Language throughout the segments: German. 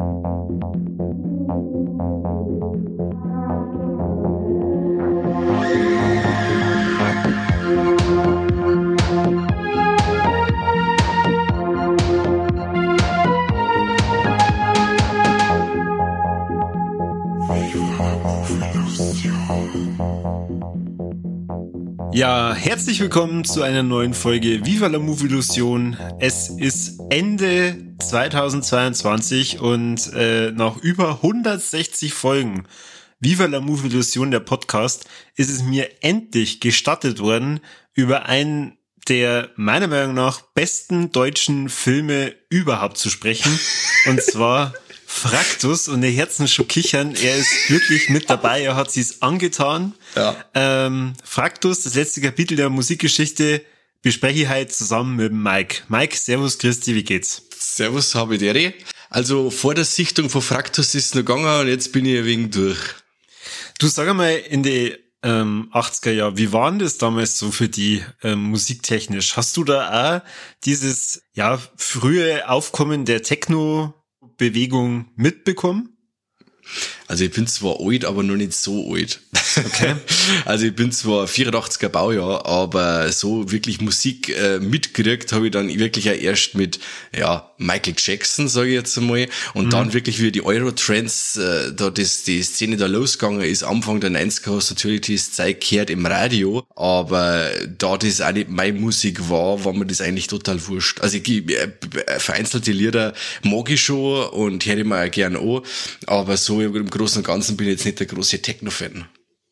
Thank you. Herzlich willkommen zu einer neuen Folge Viva la Movie Illusion. Es ist Ende 2022 und äh, nach über 160 Folgen Viva la Movie Illusion, der Podcast, ist es mir endlich gestattet worden, über einen der meiner Meinung nach besten deutschen Filme überhaupt zu sprechen. Und zwar Fraktus und der Herzen schon kichern. Er ist wirklich mit dabei. Er hat sich's angetan. Ja. Ähm, Fraktus, das letzte Kapitel der Musikgeschichte, bespreche ich heute zusammen mit Mike. Mike, Servus, Christi, wie geht's? Servus, habe ich Also vor der Sichtung von Fraktus ist es noch gegangen und jetzt bin ich ein wenig durch. Du sag einmal, in die ähm, 80er Jahre, wie waren das damals so für die ähm, musiktechnisch? Hast du da auch dieses ja frühe Aufkommen der Techno Bewegung mitbekommen? Also ich bin zwar alt, aber noch nicht so alt. Okay. Also ich bin zwar 84er Baujahr, aber so wirklich Musik äh, mitgekriegt habe ich dann wirklich auch erst mit ja Michael Jackson, sage ich jetzt einmal, und mhm. dann wirklich wie die Eurotrends, äh, da das, die Szene da losgegangen ist, Anfang der 90er hast natürlich das Zeug gehört im Radio, aber da das auch nicht meine Musik war, war mir das eigentlich total wurscht. Also ich, äh, vereinzelte Lieder mag ich schon und höre ich mir auch gern an, aber so im Großen und Ganzen bin ich jetzt nicht der große Techno-Fan.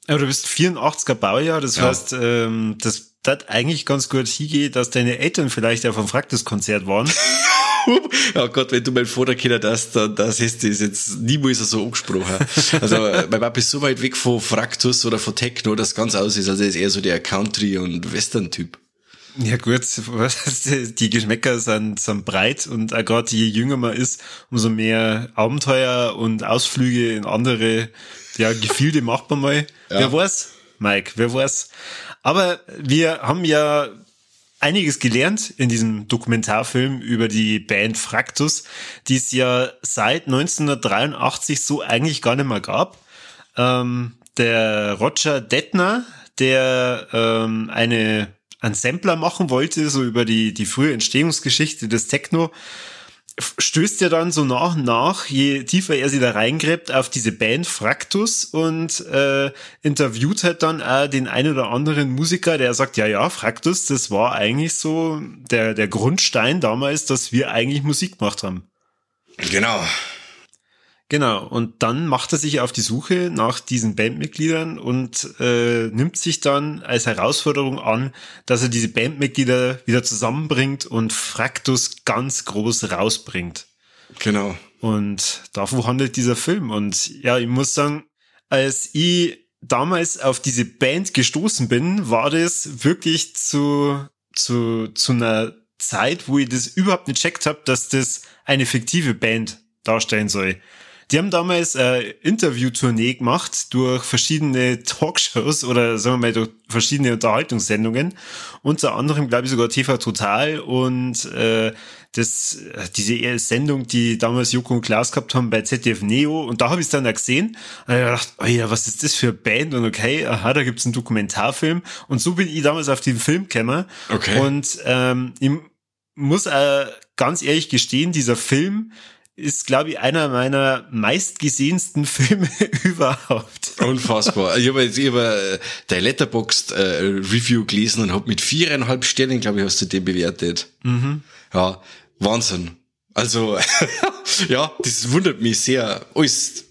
Aber du bist 84er Baujahr, das ja. heißt, ähm, das das eigentlich ganz gut hingeht, dass deine Eltern vielleicht auf einem Fraktus-Konzert waren. ja Gott, wenn du mein Vater kennst, das, dann, das ist das jetzt niemals so angesprochen. Also, mein Papa ist so weit weg von Fraktus oder von Techno, dass ganz aus ist. Also, er ist eher so der Country- und Western-Typ. Ja gut, die Geschmäcker sind, sind breit und auch gerade je jünger man ist, umso mehr Abenteuer und Ausflüge in andere ja, Gefilde macht man mal. Ja. Wer weiß, Mike, wer weiß. Aber wir haben ja einiges gelernt in diesem Dokumentarfilm über die Band Fraktus, die es ja seit 1983 so eigentlich gar nicht mehr gab. Ähm, der Roger Detner, der ähm, eine einen Sampler machen wollte, so über die, die frühe Entstehungsgeschichte des Techno, stößt er dann so nach und nach, je tiefer er sie da reingräbt, auf diese Band Fraktus und äh, interviewt halt dann auch den einen oder anderen Musiker, der sagt, ja, ja, Fraktus, das war eigentlich so der, der Grundstein damals, dass wir eigentlich Musik gemacht haben. Genau. Genau, und dann macht er sich auf die Suche nach diesen Bandmitgliedern und äh, nimmt sich dann als Herausforderung an, dass er diese Bandmitglieder wieder zusammenbringt und Fraktus ganz groß rausbringt. Genau. Und davon handelt dieser Film. Und ja, ich muss sagen, als ich damals auf diese Band gestoßen bin, war das wirklich zu, zu, zu einer Zeit, wo ich das überhaupt nicht checkt habe, dass das eine fiktive Band darstellen soll. Die haben damals eine Interviewtournee gemacht durch verschiedene Talkshows oder sagen wir mal durch verschiedene Unterhaltungssendungen. Unter anderem, glaube ich, sogar TV Total und äh, das, diese Sendung, die damals Joko und Klaas gehabt haben bei ZDF Neo. Und da habe ich es dann auch gesehen. Und ich gedacht, oh ja, was ist das für eine Band? Und okay, aha, da gibt's einen Dokumentarfilm. Und so bin ich damals auf den Film gekommen. Okay. Und ähm, ich muss äh, ganz ehrlich gestehen, dieser Film ist, glaube ich, einer meiner meistgesehensten Filme überhaupt. Unfassbar. Ich habe jetzt über äh, dein Letterboxd äh, Review gelesen und habe mit viereinhalb Sternen, glaube ich, hast du den bewertet. Mhm. Ja, Wahnsinn. Also, ja, das wundert mich sehr. Alles.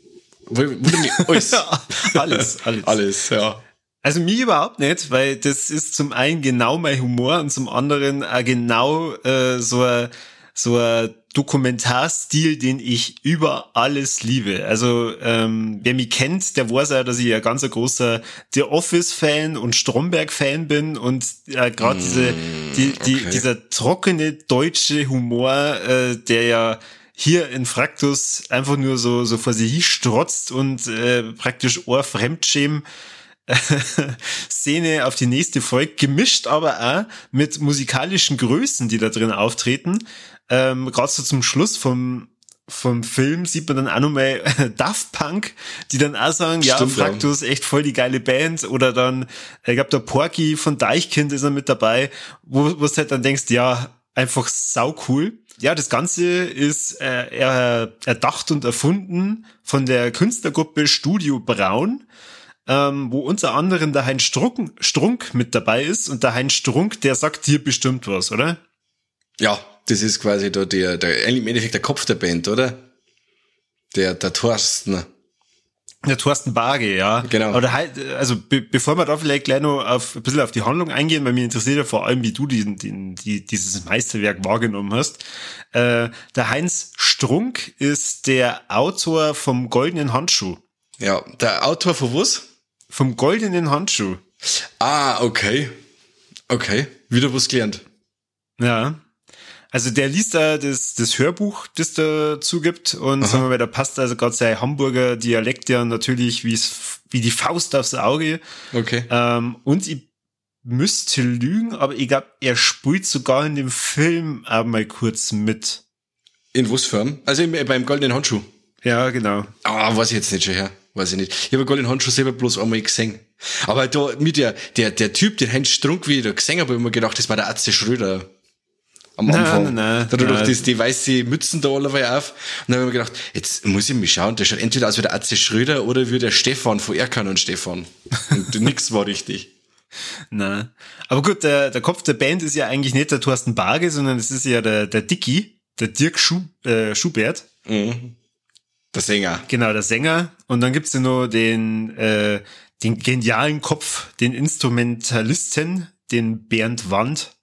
Wundert mich alles. alles, alles. Alles, ja. Also mich überhaupt nicht, weil das ist zum einen genau mein Humor und zum anderen auch genau äh, so ein so ein Dokumentarstil, den ich über alles liebe. Also ähm, wer mich kennt, der weiß ja, dass ich ein ganz großer The Office-Fan und Stromberg-Fan bin und äh, gerade mm, diese die, die, okay. dieser trockene deutsche Humor, äh, der ja hier in Fraktus einfach nur so so vor sich strotzt und äh, praktisch Ohrfremdschämen Szene auf die nächste Folge, gemischt aber auch mit musikalischen Größen, die da drin auftreten. Ähm, Gerade so zum Schluss vom vom Film sieht man dann auch nochmal Daft Punk, die dann auch sagen, ja, Stimmt, Fraktus, echt voll die geile Band. Oder dann, ich glaube, der Porky von Deichkind ist er mit dabei, wo, wo du halt dann denkst, ja, einfach sau cool. Ja, das Ganze ist äh, er, erdacht und erfunden von der Künstlergruppe Studio Braun, ähm, wo unter anderem der Heinz Strunk, Strunk mit dabei ist. Und der Heinz Strunk, der sagt dir bestimmt was, oder? Ja, das ist quasi da der, der, im Endeffekt der Kopf der Band, oder? Der, der Thorsten. Der Thorsten Barge, ja. Genau. Oder halt, also be bevor wir da vielleicht gleich noch auf, ein bisschen auf die Handlung eingehen, weil mir interessiert ja vor allem, wie du diesen, den, die, dieses Meisterwerk wahrgenommen hast. Äh, der Heinz Strunk ist der Autor vom Goldenen Handschuh. Ja, der Autor von was? Vom Goldenen Handschuh. Ah, okay. Okay, wieder was gelernt. Ja. Also der liest da das, das Hörbuch, das dazu gibt und sagen wir mal, da passt also gerade sein Hamburger Dialekt ja natürlich wie wie die Faust aufs Auge. Okay. Ähm, und ich müsste lügen, aber ich glaube, er spielt sogar in dem Film auch mal kurz mit. In was? Also im, beim Goldenen Handschuh. Ja, genau. Ah, weiß ich jetzt nicht schon her. Weiß ich nicht. Ich habe Goldenen Handschuh selber bloß einmal gesehen. Aber da, mit der, der, der Typ, den Heinz Strunk, wie ich da gesehen habe, habe ich mir gedacht, das war der Atze Schröder am Nein, Anfang. nein, nein. da hat er doch Nein. das, die weiße Mützen da alle auf. Und dann habe ich mir gedacht, jetzt muss ich mich schauen, der schaut entweder aus wie der Atze Schröder oder wie der Stefan von Erkan und Stefan. Und nix war richtig. Na. Aber gut, der, der Kopf der Band ist ja eigentlich nicht der Thorsten Barge, sondern es ist ja der, der Dicky, der Dirk Schu, äh, Schubert. Mhm. Der Sänger. Genau, der Sänger. Und dann gibt's ja noch den, äh, den genialen Kopf, den Instrumentalisten, den Bernd Wand,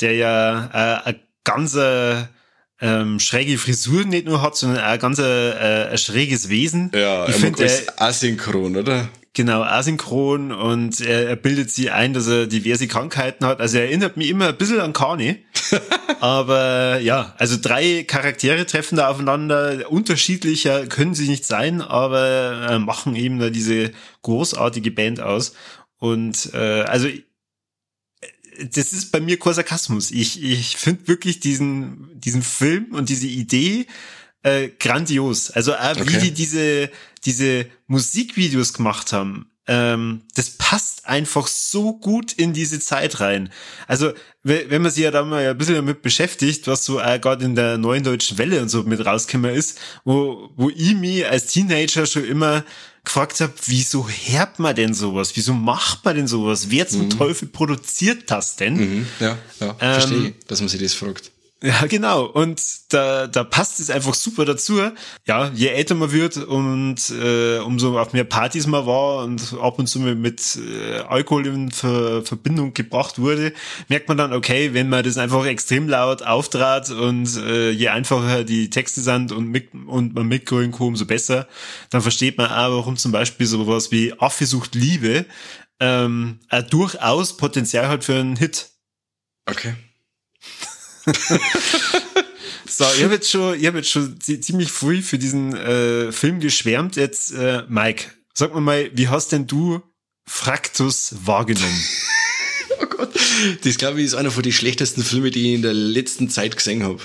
der ja äh, eine ganze ähm, schräge Frisur nicht nur hat, sondern auch ein ganz äh, ein schräges Wesen. Ja, ich er finde, er, alles asynchron, oder? genau, asynchron und er, er bildet sie ein, dass er diverse Krankheiten hat. Also er erinnert mich immer ein bisschen an Kani. aber ja, also drei Charaktere treffen da aufeinander. Unterschiedlicher können sie nicht sein, aber äh, machen eben da diese großartige Band aus. Und äh, also das ist bei mir kein Sarkasmus. Ich, ich finde wirklich diesen, diesen Film und diese Idee äh, grandios. Also wie Okay. die diese, diese Musikvideos gemacht haben. Ähm, das passt einfach so gut in diese Zeit rein. Also, we- wenn man sich ja da mal ein bisschen damit beschäftigt, was so äh, gerade in der neuen deutschen Welle und so mit rausgekommen ist, wo, wo ich mich als Teenager schon immer gefragt habe, wieso hört man denn sowas? Wieso macht man denn sowas? Wer zum Teufel produziert das denn? Mhm. Ja, ja, Ähm, verstehe dass man sich das fragt. Ja, genau. Und da, da passt es einfach super dazu. Ja, je älter man wird und äh, umso auf mehr Partys man war und ab und zu mit, äh, Alkohol in Ver Verbindung gebracht wurde, merkt man dann, okay, wenn man das einfach extrem laut auftrat und äh, je einfacher die Texte sind und, mit, und man mitgrölen kann, umso besser, dann versteht man auch, warum zum Beispiel sowas wie Affe sucht Liebe ähm, durchaus Potenzial hat für einen Hit. Okay. So, ich habe jetzt schon, ich habe jetzt schon zi- ziemlich früh für diesen äh, Film geschwärmt. Jetzt, äh, Mike, sag mir mal, wie hast denn du Fraktus wahrgenommen? Oh Gott. Das, glaube ich, ist einer von den schlechtesten Filmen, die ich in der letzten Zeit gesehen habe.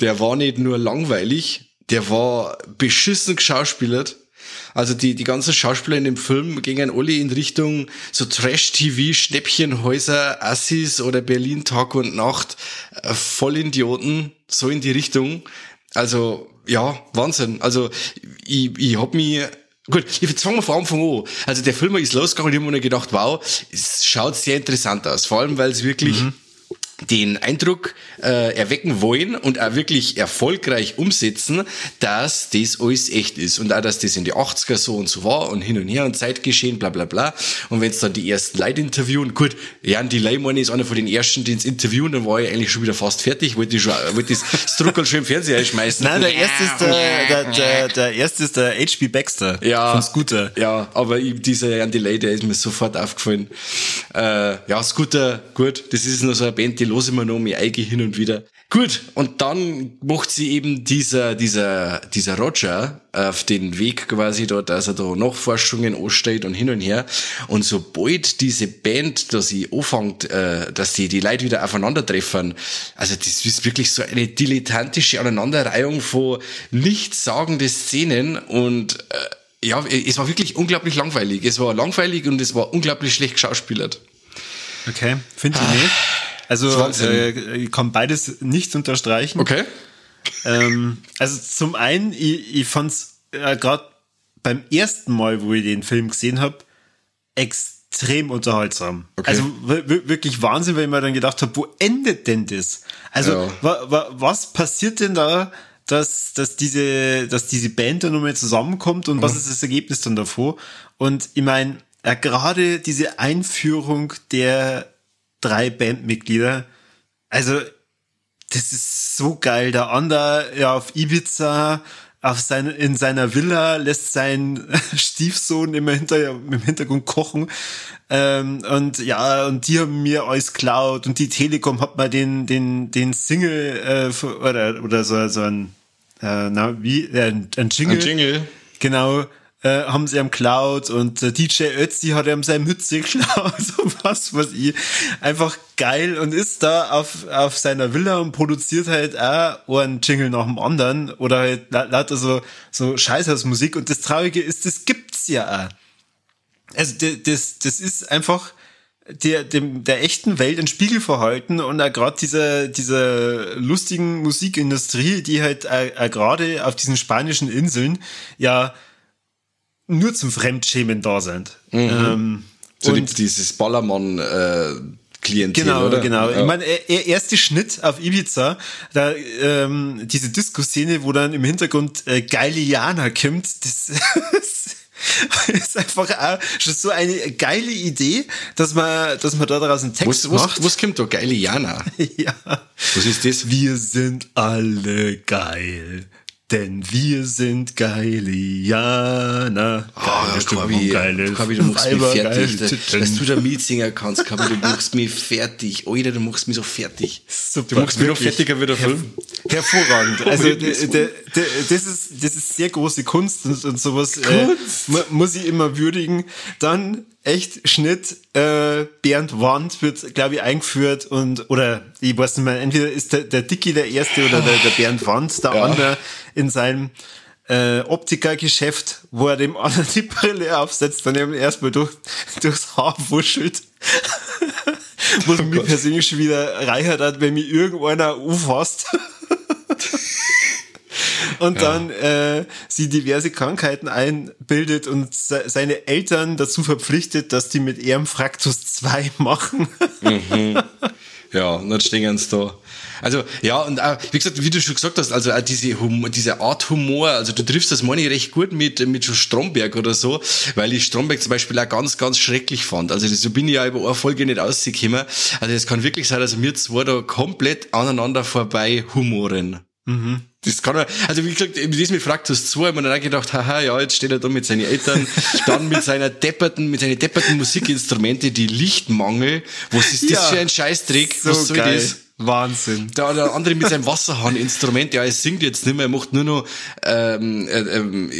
Der war nicht nur langweilig, der war beschissen geschauspielert. Also die, die ganzen Schauspieler in dem Film gingen alle in Richtung so Trash-TV, Schnäppchenhäuser, Assis oder Berlin Tag und Nacht, äh, Vollidioten, so in die Richtung. Also, ja, Wahnsinn. Also, ich, ich hab mich Gut, jetzt fangen wir von Anfang an. Also der Film ist losgegangen und ich habe mir gedacht, wow, es schaut sehr interessant aus. Vor allem, weil es wirklich den Eindruck äh, erwecken wollen und auch wirklich erfolgreich umsetzen, dass das alles echt ist. Und auch, dass das in die 80er so und so war und hin und her und Zeitgeschehen, bla bla bla. Und wenn es dann die ersten Leute interviewen, gut, Jan Delay, meine ich, ist einer von den ersten, die ins interviewen, dann war ich eigentlich schon wieder fast fertig, wollte ich schon, wollte das Struckel schon im Fernseher einschmeißen. Nein, der erste ist der, der, der, der erste ist der H.B. Baxter Ja. von Scooter. Ja, aber dieser Andy Lay, der ist mir sofort aufgefallen. Äh, ja, Scooter, gut, das ist nur so eine Band, die los immer noch mehr Eige hin und wieder. Gut, und dann macht sie eben dieser, dieser, dieser Roger auf den Weg quasi dort, dass er da Nachforschungen anstellt und hin und her. Und sobald diese Band, dass sie anfängt, äh, dass die, die Leute wieder aufeinandertreffen, also das ist wirklich so eine dilettantische Aneinanderreihung von nichtssagende Szenen und äh, ja, es war wirklich unglaublich langweilig. Es war langweilig und es war unglaublich schlecht geschauspielert. Okay, finde ich nicht. Also äh, ich kann beides nicht unterstreichen. Okay. Ähm, also zum einen, ich, ich fand's äh, gerade beim ersten Mal, wo ich den Film gesehen habe, extrem unterhaltsam. Okay. Also wirklich Wahnsinn, weil ich mir dann gedacht habe, wo endet denn das? Also ja. wa wa was passiert denn da, dass, dass, diese, dass diese Band dann nochmal zusammenkommt und mhm. was ist das Ergebnis dann davor? Und ich meine, ja, gerade diese Einführung der drei Bandmitglieder, also das ist so geil. Der Ander ja auf Ibiza, auf sein, in seiner Villa lässt sein Stiefsohn immer hinter, im Hintergrund kochen. Ähm, und ja, und die haben mir alles klaut und die Telekom hat mal den, den, den Single äh, oder, oder so, so ein, äh, na, wie, äh, ein Jingle. Ein Jingle. Genau äh, haben sie am Cloud und äh, DJ Ötzi hat ihm seine Mütze geklaut, so was, was ich. Einfach geil und ist da auf, auf seiner Villa und produziert halt auch einen Jingle nach dem anderen oder halt lauter so, so Scheißhausmusik und das Traurige ist, das gibt's ja auch. Also das, das ist einfach der, dem, der echten Welt ein Spiegel verhalten und auch gerade dieser, dieser lustigen Musikindustrie, die halt gerade auf diesen spanischen Inseln ja nur zum Fremdschämen da sind. Mhm. Ähm, so und dieses Ballermann äh, Klientel, genau, oder? Genau, ja. Ich meine, er, erste Schnitt auf Ibiza, da ähm, diese Disco-Szene, wo dann im Hintergrund äh, geile Jana kommt, das ist einfach auch schon so eine geile Idee, dass man, dass man da daraus einen Text was, macht. Was, was kommt da? Geile Jana? ja. Was ist das? Wir sind alle geil. Denn wir sind Geilianer. Oh, geile Kabi, geile Kabi, du machst mich fertig. Dass, dass du der Mitsingen kannst, Kabi, du machst mich fertig. Alter, du machst mich so fertig. Super. Du machst mich noch fertiger wie der Film. Hervorragend. Also, das ist, das ist sehr große Kunst und, und sowas, äh, muss ich immer würdigen. Dann echt Schnitt, äh, Bernd Wand wird, glaube ich, eingeführt und, oder ich weiß nicht mehr, entweder ist der, der Dicky der Erste oder der, der Bernd Wand, der ja. andere in seinem äh, Optikergeschäft, wo er dem anderen die Brille aufsetzt und ihm erstmal durch, durchs Haar wuschelt. Wo oh mich persönlich schon wieder reichert hat, wenn mir irgendeiner auffasst und ja. dann äh, sie diverse Krankheiten einbildet und se seine Eltern dazu verpflichtet, dass die mit ihrem Fraktus 2 machen. mhm. Ja, und dann stehen sie da. Also, ja, und auch, wie gesagt, wie du schon gesagt hast, also auch diese, Humor, diese Art Humor, also du triffst das meine ich recht gut mit, mit so Stromberg oder so, weil ich Stromberg zum Beispiel auch ganz, ganz schrecklich fand. Also, so bin ich ja über eine Folge nicht rausgekommen. Also, es kann wirklich sein, dass wir zwei da komplett aneinander vorbei humoren. Mhm. Das kann er, also wie gesagt, das mit Fraktus 2, ich mir dann auch gedacht, haha, ja, jetzt steht er da mit seinen Eltern, dann mit seiner depperten, mit seinen depperten Musikinstrumente, die Lichtmangel. Was ist das ja, für ein Scheißtrick? So Was soll geil. das? Wahnsinn. Der, der andere mit seinem Wasserhahn-Instrument, ja, er singt jetzt nicht mehr, er macht nur noch, ähm, äh, ähm,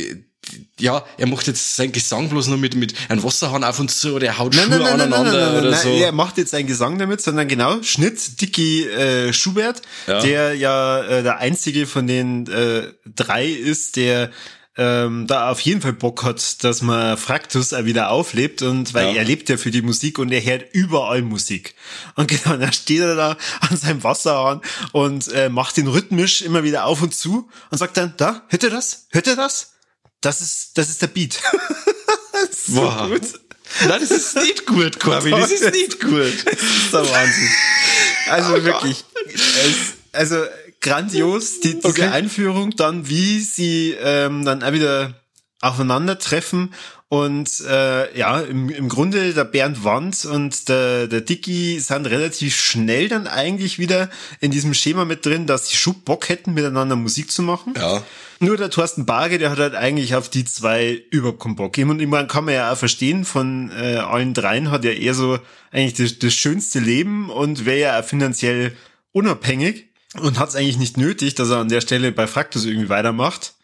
ja, er macht jetzt sein Gesang bloß nur mit, mit einem Wasserhahn auf und zu oder er haut nein, Schuhe nein, nein, aneinander nein, nein, oder so. Er macht jetzt seinen Gesang damit, sondern genau, Schnitt, Dicky äh, Schubert, ja. der ja äh, der einzige von den äh, drei ist, der ähm, da auf jeden Fall Bock hat, dass man Fraktus wieder auflebt und weil ja. er lebt ja für die Musik und er hört überall Musik. Und genau, dann steht er da an seinem Wasserhahn und äh, macht den rhythmisch immer wieder auf und zu und sagt dann, da, hört ihr das? Hört ihr das? Das ist, das ist der Beat. so wow. gut. Nein, das ist nicht gut, Corby. Das ist nicht gut. Das ist der Wahnsinn. Also oh wirklich. Es, also grandios, die, diese okay. Einführung, dann wie sie ähm, dann auch wieder aufeinandertreffen Und äh, ja, im, im Grunde der Bernd Wand und der, der Dicky sind relativ schnell dann eigentlich wieder in diesem Schema mit drin, dass sie schon Bock hätten, miteinander Musik zu machen. Ja. Nur der Thorsten Barge, der hat halt eigentlich auf die zwei überhaupt keinen Bock. Und ich meine, kann man ja auch verstehen, von äh, allen dreien hat er eher so eigentlich das, das schönste Leben und wäre ja auch finanziell unabhängig und hat es eigentlich nicht nötig, dass er an der Stelle bei Fraktus irgendwie weitermacht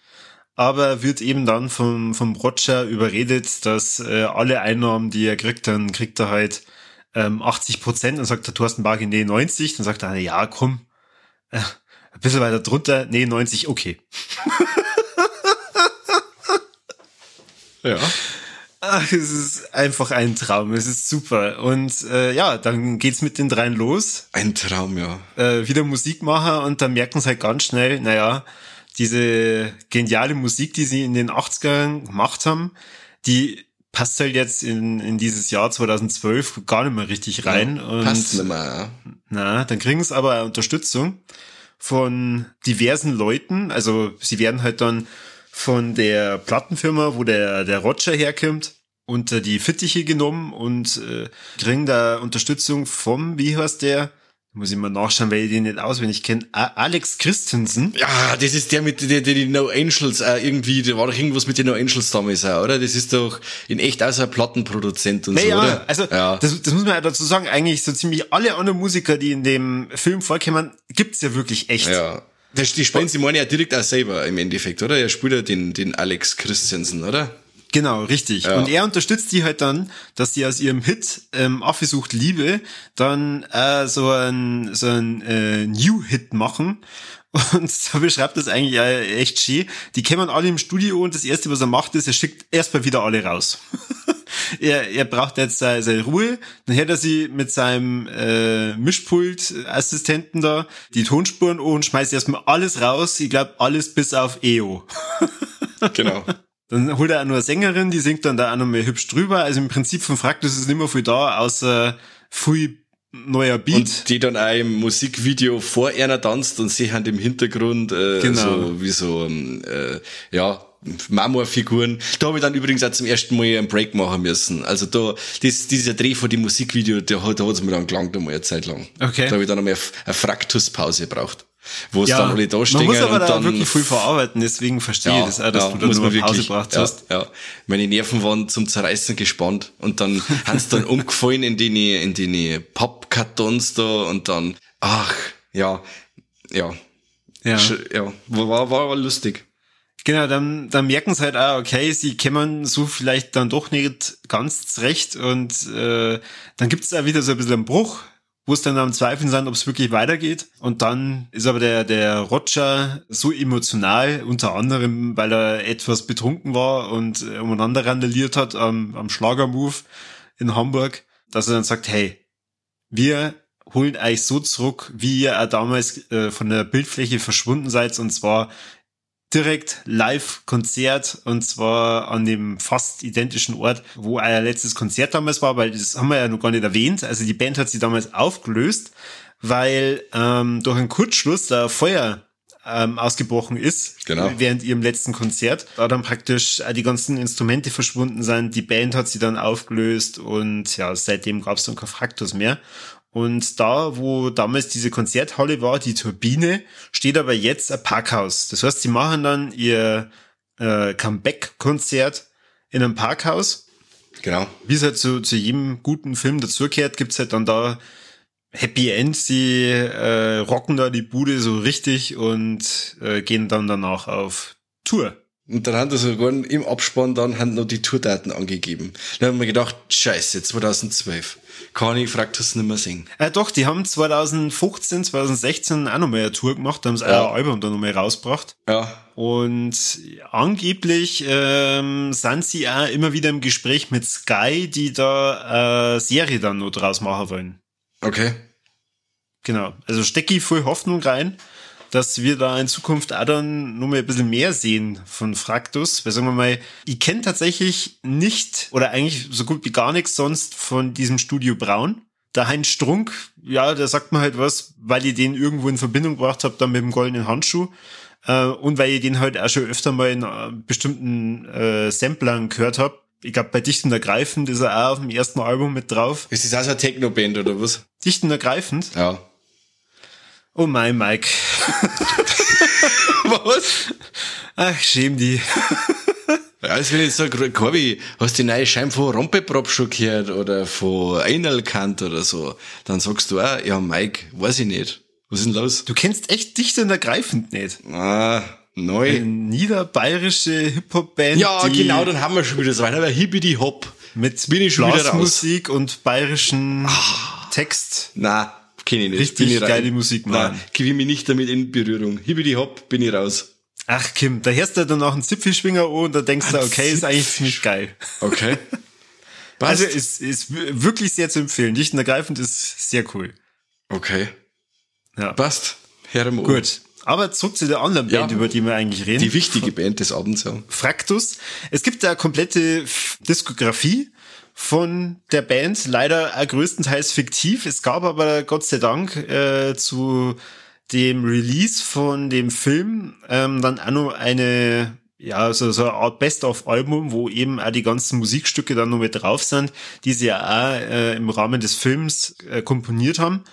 aber wird eben dann vom, vom Roger überredet, dass äh, alle Einnahmen, die er kriegt, dann kriegt er halt ähm, 80 Prozent. Dann sagt der Thorsten Barge, nee, 90. Dann sagt er, ja, komm, äh, ein bisschen weiter drunter, nee, 90, okay. ja. Ach, es ist einfach ein Traum. Es ist super. Und äh, ja, dann geht's mit den dreien los. Ein Traum, ja. Äh, wieder Musik machen und dann merken sie halt ganz schnell, naja, diese geniale Musik, die sie in den 80ern gemacht haben, die passt halt jetzt in, in dieses Jahr 2012 gar nicht mehr richtig rein. Ja, und, passt nicht mehr, ja. Na, dann kriegen sie aber Unterstützung von diversen Leuten. Also sie werden halt dann von der Plattenfirma, wo der, der Roger herkommt, unter die Fittiche genommen und äh, kriegen da Unterstützung vom, wie heißt der, muss ich mal nachschauen, weil ich den nicht auswendig kenne. Alex Christensen. Ja, das ist der mit der, der die No Angels äh, irgendwie, da war doch irgendwas mit den No Angels damals auch, oder? Das ist doch in echt ein Plattenproduzent und naja, so, oder? Also ja. das, das muss man ja dazu sagen, eigentlich so ziemlich alle anderen Musiker, die in dem Film vorkommen, gibt's ja wirklich echt. Ja. Das, die spielen sie ja direkt auch selber im Endeffekt, oder? Er spielt ja den, den Alex Christensen, oder? Genau, richtig. Ja. Und er unterstützt die halt dann, dass sie aus ihrem Hit ähm, Affe sucht Liebe dann äh, so ein so ein äh, New-Hit machen. Und so beschreibt das eigentlich echt schön. Die kämen alle im Studio und das erste, was er macht, ist, er schickt erstmal wieder alle raus. er, er braucht jetzt seine, seine Ruhe. Dann hätte er sie mit seinem äh, Mischpult-Assistenten da die Tonspuren und schmeißt erstmal alles raus. Ich glaube, alles bis auf EO. genau. Dann holt er auch nur eine Sängerin, die singt dann da auch noch mal hübsch drüber. Also im Prinzip von Fraktus ist nicht mehr viel da, außer viel neuer Beat. Und die dann auch im Musikvideo vor einer tanzt und sie haben im Hintergrund äh, genau. so wie so ähm, äh, ja Marmorfiguren. Da habe ich dann übrigens auch zum ersten Mal einen Break machen müssen. Also da, das, dieser Dreh von dem Musikvideo, der hat, da hat es mir dann gelangt einmal eine Zeit lang. Okay. Da habe ich dann einmal eine Fraktuspause gebraucht wo es ja, dann alle da stehen. Man muss aber da wirklich viel verarbeiten, deswegen verstehe ja, ich das auch, dass ja, du da nur eine Pause gebraucht ja, hast. Ja, meine Nerven waren zum Zerreißen gespannt und dann haben sie dann umgefallen in die, in die Pappkartons da und dann, ach, ja, ja, ja, ja war, war, war lustig. Genau, dann, dann merken sie halt auch, okay, sie kämen so vielleicht dann doch nicht ganz zurecht und äh, dann gibt es da wieder so ein bisschen einen Bruch wo es dann am Zweifeln sind, ob es wirklich weitergeht. Und dann ist aber der, der Roger so emotional, unter anderem, weil er etwas betrunken war und umeinander randaliert hat am, am Schlagermove in Hamburg, dass er dann sagt, hey, wir holen euch so zurück, wie ihr auch damals äh, von der Bildfläche verschwunden seid, und zwar direkt Live-Konzert und zwar an dem fast identischen Ort, wo euer letztes Konzert damals war, weil das haben wir ja noch gar nicht erwähnt. Also die Band hat sie damals aufgelöst, weil ähm, durch einen Kurzschluss da Feuer ähm, ausgebrochen ist genau. während ihrem letzten Konzert. Da dann praktisch die ganzen Instrumente verschwunden sind. Die Band hat sie dann aufgelöst und ja, seitdem gab es dann kein Fraktus mehr. Und da, wo damals diese Konzerthalle war, die Turbine, steht aber jetzt ein Parkhaus. Das heißt, sie machen dann ihr äh, Comeback-Konzert in einem Parkhaus. Genau. Wie es halt zu, zu jedem guten Film dazugehört, gibt's halt dann da Happy End. Sie äh, rocken da die Bude so richtig und äh, gehen dann danach auf Tour. Und dann haben sie sogar im Abspann dann haben noch die Tourdaten angegeben. Dann haben wir gedacht, scheiße, 2012 kann ich Fraktus nicht mehr singen. Äh, doch, die haben 2015, 2016 auch nochmal eine Tour gemacht, haben sie ja. ein Album dann nochmal rausgebracht. Ja. Und angeblich ähm, sind sie auch immer wieder im Gespräch mit Sky, die da äh, Serie dann noch draus machen wollen. Okay. Genau. Also stecke ich voll Hoffnung rein dass wir da in Zukunft auch dann nur mal ein bisschen mehr sehen von Fraktus. Weil sagen wir mal, ich kenne tatsächlich nicht oder eigentlich so gut wie gar nichts sonst von diesem Studio Braun. Der Heinz Strunk, ja, da sagt man halt was, weil ich den irgendwo in Verbindung gebracht habe, dann mit dem goldenen Handschuh. Äh, und weil ich den halt auch schon öfter mal in äh, bestimmten äh, Samplern gehört habe. ich glaube, bei Dicht und Ergreifend ist er auch auf dem ersten Album mit drauf. Ist das auch so eine Techno-Band oder was? Dicht und Ergreifend? Ja. Oh mein Mike. was? Ach, schäm die. Ja, als wenn ich sage, Corby, hast du die neue Scheibe von Rompeprop schon gehört oder von Einelkant oder so? Dann sagst du auch, ja, Mike, weiß ich nicht. Was ist denn los? Du kennst echt dicht und ergreifend nicht. Ah, neu. Eine niederbayerische Hip-Hop-Band. Ja, genau, dann haben wir schon wieder so einen, aber Hippity Hop. Mit Bin ich schon wieder raus. Blasmusik und bayerischen Text. Na, kenne ich nicht. Richtig ich rein. geile Musik, Nein, Mann. gebe ich mich nicht damit in Berührung. Hippity Hop, bin ich raus. Ach Kim, da hörst du dann auch einen Zipfelschwinger und da denkst du, okay, ist eigentlich ziemlich geil. Okay. Also Passt. ist, ist wirklich sehr zu empfehlen. Dicht und ergreifend ist sehr cool. okay. Ja. Passt. Herr Mo. Gut. Aber zurück zu der anderen Band, Ja. über die wir eigentlich reden. Die wichtige Band des Abends, ja. Fraktus. Es gibt da komplette Diskografie von der Band, leider auch größtenteils fiktiv. Es gab aber Gott sei Dank äh, zu dem Release von dem Film ähm, dann auch noch eine ja, so, so eine Art Best-of-Album, wo eben auch die ganzen Musikstücke dann noch mit drauf sind, die sie ja auch äh, im Rahmen des Films äh, komponiert haben.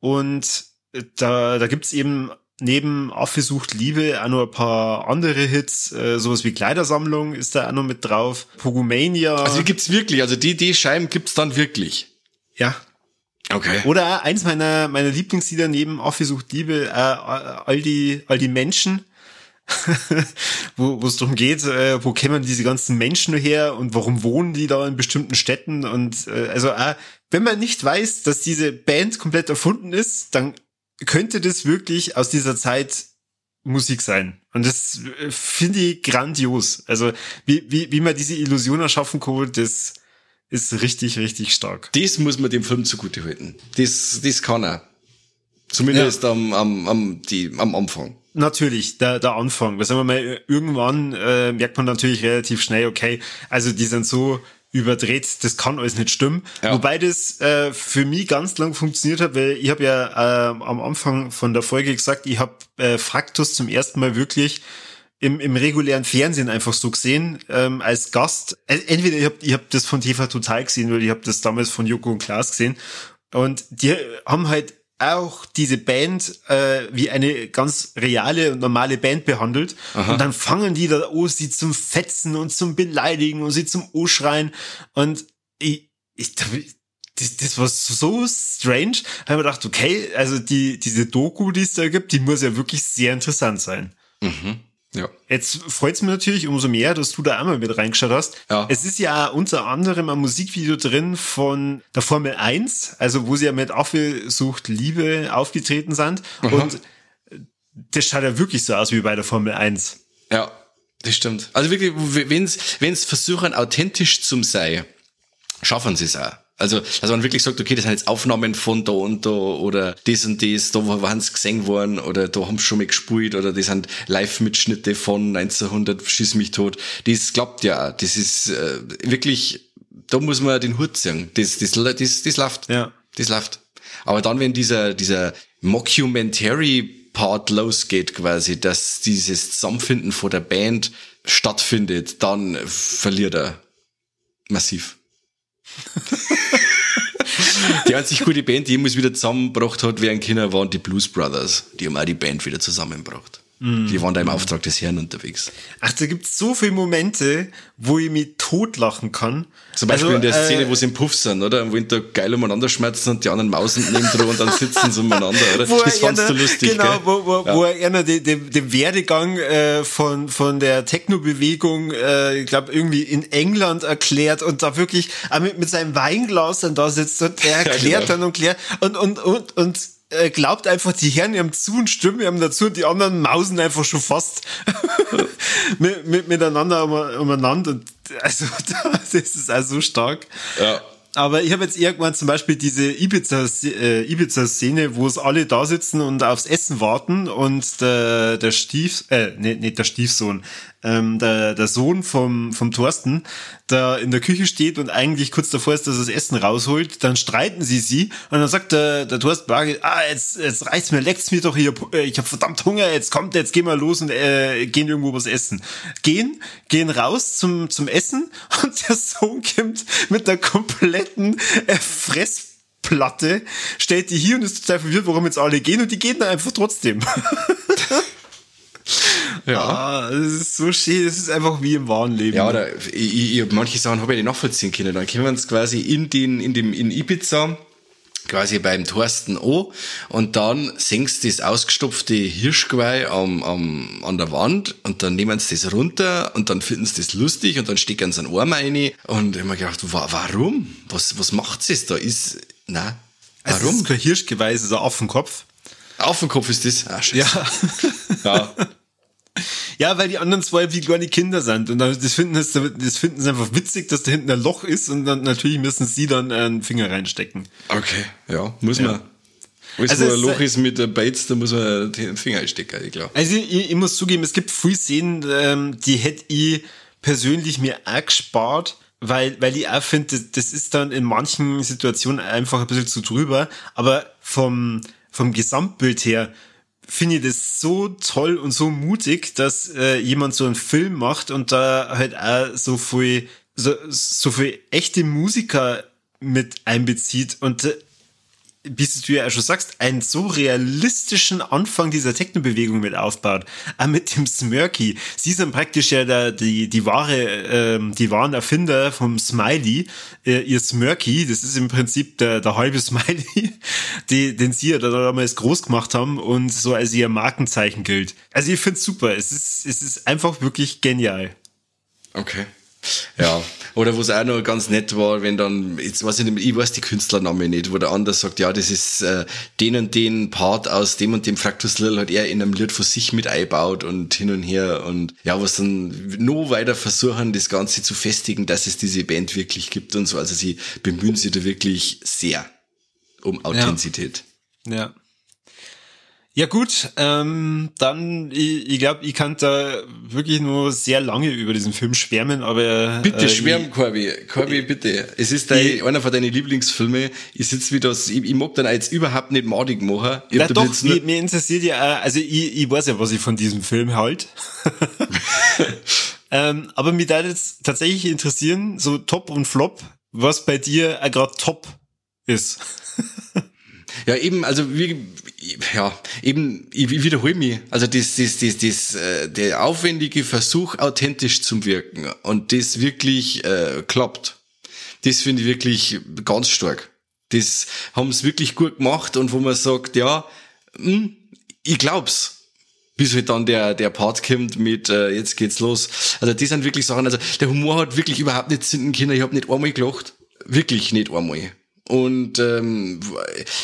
Und äh, da, da gibt's eben neben Affe sucht Liebe auch noch ein paar andere Hits, äh, sowas wie Kleidersammlung ist da auch noch mit drauf. Pogomania. Also die gibt's wirklich, also die, die Scheiben gibt's dann wirklich. ja. Okay. Oder eins meiner, meiner Lieblingslieder neben Affe sucht Liebe, äh, all die, all die Menschen. wo wo es darum geht, äh, wo kämen diese ganzen Menschen her und warum wohnen die da in bestimmten Städten und äh, also äh, wenn man nicht weiß, dass diese Band komplett erfunden ist, dann könnte das wirklich aus dieser Zeit Musik sein. Und das äh, finde ich grandios. Also wie, wie, wie man diese Illusion erschaffen kann, das ist richtig, richtig stark. Das muss man dem Film zugute halten. Das, das kann er. Zumindest am, am, am, die, am Anfang. Natürlich, der, der Anfang. Weil sagen wir mal, irgendwann äh, merkt man natürlich relativ schnell, okay, also die sind so überdreht, das kann alles nicht stimmen. Ja. Wobei das äh, für mich ganz lang funktioniert hat, weil ich habe ja äh, am Anfang von der Folge gesagt, ich habe äh, Fraktus zum ersten Mal wirklich im, im regulären Fernsehen einfach so gesehen, ähm, als Gast. Äh, Entweder ich habe ich hab das von TV Total gesehen oder ich habe das damals von Joko und Klaas gesehen. Und die haben halt auch diese Band äh, wie eine ganz reale und normale Band behandelt. Und dann fangen die da an, sie zum Fetzen und zum Beleidigen und sie zum O-Schreien. Und ich, ich das, das war so strange. Da habe ich mir gedacht, okay, also die, diese Doku, die es da gibt, die muss ja wirklich sehr interessant sein. Ja. Jetzt freut's mich natürlich umso mehr, dass du da einmal mit reingeschaut hast. Ja. Es ist ja unter anderem ein Musikvideo drin von der Formel 1, also wo sie ja mit Affe sucht Liebe aufgetreten sind. Und das schaut ja wirklich so aus wie bei der Formel 1. Ja, das stimmt. Also wirklich, wenn's, wenn's versuchen, authentisch zum sein, schaffen sie es auch. Also, dass man wirklich sagt, okay, das sind jetzt Aufnahmen von da und da oder das und das, da waren sie gesehen worden oder da haben sie schon mal gespielt oder das sind Live-Mitschnitte von 1900, schieß mich tot. Das klappt ja. Das ist äh, wirklich, da muss man den Hut ziehen. Das, das, das, das läuft. Ja. Das läuft. Aber dann, wenn dieser, dieser Mockumentary Part losgeht quasi, dass dieses Zusammenfinden von der Band stattfindet, dann verliert er massiv. Die einzig gute Band, die jemals wieder zusammengebracht hat, während Kinder waren die Blues Brothers. Die haben auch die Band wieder zusammengebracht. Die waren da im Auftrag des Herrn unterwegs. Ach, da gibt's so viele Momente, wo ich mich totlachen kann. Zum Beispiel Also, in der Szene, äh, wo sie im Puff sind, oder? Wo ihn da geil umeinander schmerzen und die anderen Mausen neben dran und dann sitzen sie umeinander, oder? Wo Das fandst du lustig, Genau, gell? wo, wo, Ja. wo er einer den, den, den Werdegang äh, von, von der Techno-Bewegung, äh, ich glaube, irgendwie in England erklärt und da wirklich auch mit, mit seinem Weinglas dann da sitzt und er erklärt genau. dann und klärt und, und, und, und äh, glaubt einfach, die Herren ihm zu und stimmen ihm dazu und die anderen mausen einfach schon fast mit, mit, miteinander um, umeinander und also das ist also stark. Ja. aber ich habe jetzt irgendwann zum Beispiel diese Ibiza-Szene, äh, Ibiza wo es alle da sitzen und aufs Essen warten und der, der Stief, äh, nee, nicht der Stiefsohn, ähm, der, der Sohn vom, vom Thorsten, da in der Küche steht und eigentlich kurz davor ist, dass er das Essen rausholt, dann streiten sie sie und dann sagt der, der Thorsten Bargeld, ah, jetzt, jetzt reicht's mir, leckt's mir doch hier, äh, ich habe verdammt Hunger, jetzt kommt, jetzt gehen wir los und äh, gehen irgendwo was essen. Gehen, gehen raus zum, zum Essen und der Sohn kommt mit einer kompletten äh, Fress Platte, stellt die hier und ist total verwirrt, warum jetzt alle gehen und die gehen dann einfach trotzdem. Ja. Ah, das ist so schön, das ist einfach wie im wahren Leben. Ja, oder ich, ich, manche Sachen habe ich nicht nachvollziehen können. Dann können wir uns quasi in den, in dem, in Ibiza, quasi beim Thorsten an und dann senkst du das ausgestopfte Hirschgeweih am, am, an der Wand und dann nehmen sie das runter und dann finden sie das lustig und dann stecken sie einen Arm rein und ich habe mir gedacht, warum? Was, was macht es da? Ist, na, warum? Also das ist kein Hirschgeweih, es ist ein Affenkopf. Affenkopf ist das? Ah, ja. ja. Ja, weil die anderen zwei wie kleine Kinder sind und das finden das, das finden sie einfach witzig, dass da hinten ein Loch ist und dann natürlich müssen sie dann einen Finger reinstecken. Okay, ja, muss man. Wenn also ein Loch ist mit der Bates, da muss man den Finger einstecken, ich glaube. Also ich, ich, muss zugeben, es gibt viele Szenen, ähm, die hätte ich persönlich mir auch gespart, weil, weil ich auch finde, das, das ist dann in manchen Situationen einfach ein bisschen zu drüber, aber vom, vom Gesamtbild her finde ich das so toll und so mutig, dass äh, jemand so einen Film macht und da halt auch so viel, so, so viel echte Musiker mit einbezieht. Und äh, wie du ja schon sagst, einen so realistischen Anfang dieser Techno-Bewegung mit aufbaut. Auch mit dem Smirky. Sie sind praktisch ja der, die, die wahre, ähm, die wahren Erfinder vom Smiley. Äh, ihr Smirky, das ist im Prinzip der, der halbe Smiley, die, den sie ja da damals groß gemacht haben und so als ihr Markenzeichen gilt. Also ich finde es super. Es ist, es ist einfach wirklich genial. Okay. Ja, oder wo es auch noch ganz nett war, wenn dann, jetzt weiß ich nicht, ich weiß die Künstlername nicht, wo der andere sagt, ja, das ist äh, den und den Part aus dem und dem Fractus Lil hat er in einem Lied für sich mit einbaut und hin und her und ja, was dann noch weiter versuchen, das Ganze zu festigen, dass es diese Band wirklich gibt und so. Also sie bemühen sich da wirklich sehr um Authentizität. ja. ja. Ja gut, ähm, dann, ich, ich glaube, ich kann da wirklich nur sehr lange über diesen Film schwärmen, aber... Bitte äh, schwärm, Corby. Corby, bitte. Es ist dein, ich, einer von deinen Lieblingsfilme. Ich sitze wieder, ich, ich mag dann jetzt überhaupt nicht madig machen. Ich na doch, mir, mir interessiert ja also ich, ich weiß ja, was ich von diesem Film halt. ähm, aber mir da jetzt tatsächlich interessieren, so Top und Flop, was bei dir gerade Top ist. Ja, eben, also wie, ja, eben, ich wiederhole mich. Also das, das, das, das, äh, der aufwendige Versuch, authentisch zu wirken und das wirklich äh, klappt. Das finde ich wirklich ganz stark. Das haben sie wirklich gut gemacht und wo man sagt, ja, mh, hm, ich glaub's. Bis halt dann der, der Part kommt mit, äh, jetzt geht's los. Also das sind wirklich Sachen, also der Humor hat wirklich überhaupt nicht zünden können. Ich habe nicht einmal gelacht. Wirklich nicht einmal. Und ähm,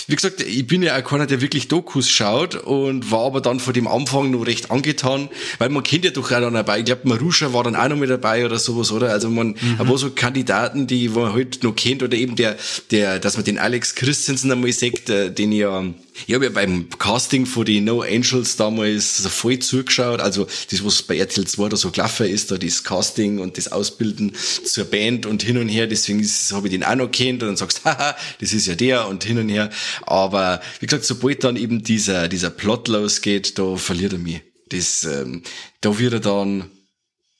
wie gesagt, ich bin ja auch keiner, der wirklich Dokus schaut und war aber dann vor dem Anfang noch recht angetan, weil man kennt ja doch auch dann dabei. Ich glaube, Marusha war dann auch noch mit dabei oder sowas, oder? Also man, mhm. aber so Kandidaten, die man heute halt noch kennt, oder eben der, der, dass man den Alex Christensen einmal sagt, äh, den ja ich habe ja beim Casting von die No Angels damals voll zugeschaut. Also das, was bei RTL 2 da so gelaufen ist, da das Casting und das Ausbilden zur Band und hin und her. Deswegen habe ich den auch noch kennt und dann sagst, haha, das ist ja der und hin und her. Aber wie gesagt, sobald dann eben dieser, dieser Plot losgeht, da verliert er mich. Das, ähm, da wird er dann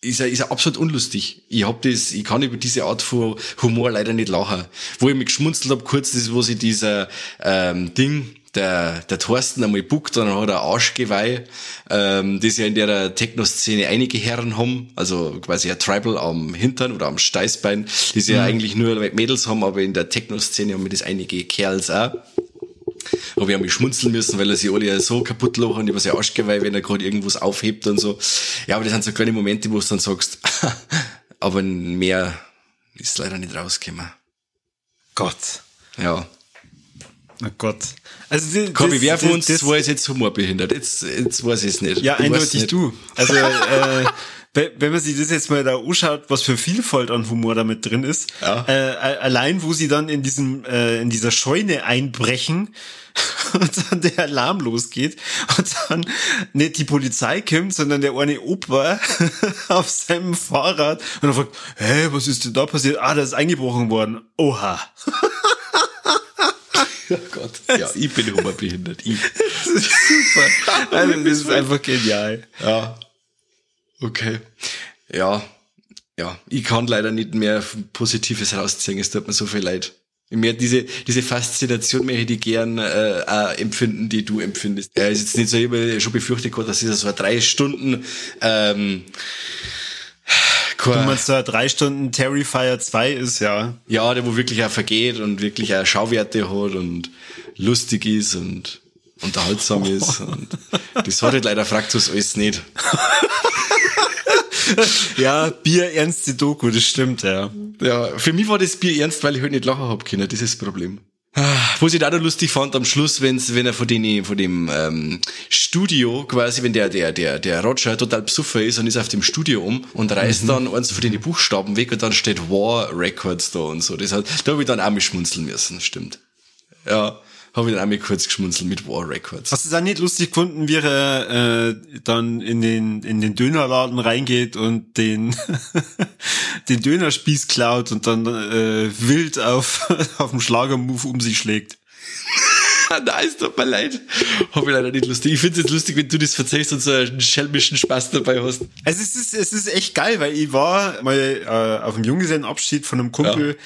ist er, ist er absolut unlustig. Ich hab das, ich kann über diese Art von Humor leider nicht lachen. Wo ich mich geschmunzelt hab, kurz, das, wo sie dieser ähm, Ding, der, der Thorsten einmal buckt und dann hat er Arschgeweih, ähm, das ja in der Techno-Szene einige Herren haben, also quasi ein Tribal am Hintern oder am Steißbein, die sie mhm. ja eigentlich nur Mädels haben, aber in der Techno-Szene haben wir das einige Kerls auch. Aber wir haben mich schmunzeln müssen, weil er sie alle so kaputt lachen über sein Arschgeweih, wenn er gerade irgendwas aufhebt und so. Ja, aber das sind so kleine Momente, wo du dann sagst, aber mehr ist leider nicht rausgekommen. Gott. Ja. Oh Gott. Also die, Kobi, wer von uns das, war jetzt Humorbehindert? Jetzt, jetzt weiß ich es nicht. Ja, du eindeutig du. Also äh, wenn man sich das jetzt mal da anschaut, was für Vielfalt an Humor damit drin ist, ja. äh, allein wo sie dann in diesem äh, in dieser Scheune einbrechen und dann der Alarm losgeht und dann nicht die Polizei kommt, sondern der eine Opa auf seinem Fahrrad und er fragt, hä, was ist denn da passiert? Ah, da ist eingebrochen worden. Oha. Oh Gott. Ja, ich bin oberbehindert. Ich. Das ist super. Also, das ist einfach genial. Ja. Okay. Ja. Ja. Ich kann leider nicht mehr Positives rausziehen. Es tut mir so viel leid. Mehr diese, diese Faszination mehr hätte ich gern äh, auch empfinden, die du empfindest. Er ist jetzt nicht so, ich schon befürchtet, dass es so drei Stunden ähm, Du meinst da drei Stunden Terrifier 2 ist, ja. Ja, der wo wirklich auch vergeht und wirklich auch Schauwerte hat und lustig ist und unterhaltsam ist. Und das hat halt leider Fraktus alles nicht. ja, Bier ernst die Doku, das stimmt, ja. Ja, für mich war das Bier ernst, weil ich halt nicht lachen hab können, das ist das Problem. Was ich da noch lustig fand am Schluss, wenn's, wenn er von, den, von dem ähm, Studio quasi, wenn der, der, der, der Roger total psuffer ist und ist auf dem Studio um und reißt mhm. dann eins von den Buchstaben weg und dann steht War Records da und so. Das hat, da habe ich dann auch mich schmunzeln müssen, stimmt. Ja habe ich dann auch mal kurz geschmunzelt mit War Records. Hast du es auch nicht lustig gefunden, wie er äh, dann in den, in den Dönerladen reingeht und den, den Dönerspieß klaut und dann äh, wild auf, auf dem Schlagermove um sich schlägt? Nein, es tut mir leid. Hab ich leider nicht lustig. Ich finde es jetzt lustig, wenn du das verzeihst und so einen schelmischen Spaß dabei hast. Also es ist, es ist echt geil, weil ich war mal äh, auf einem Junggesellenabschied von einem Kumpel,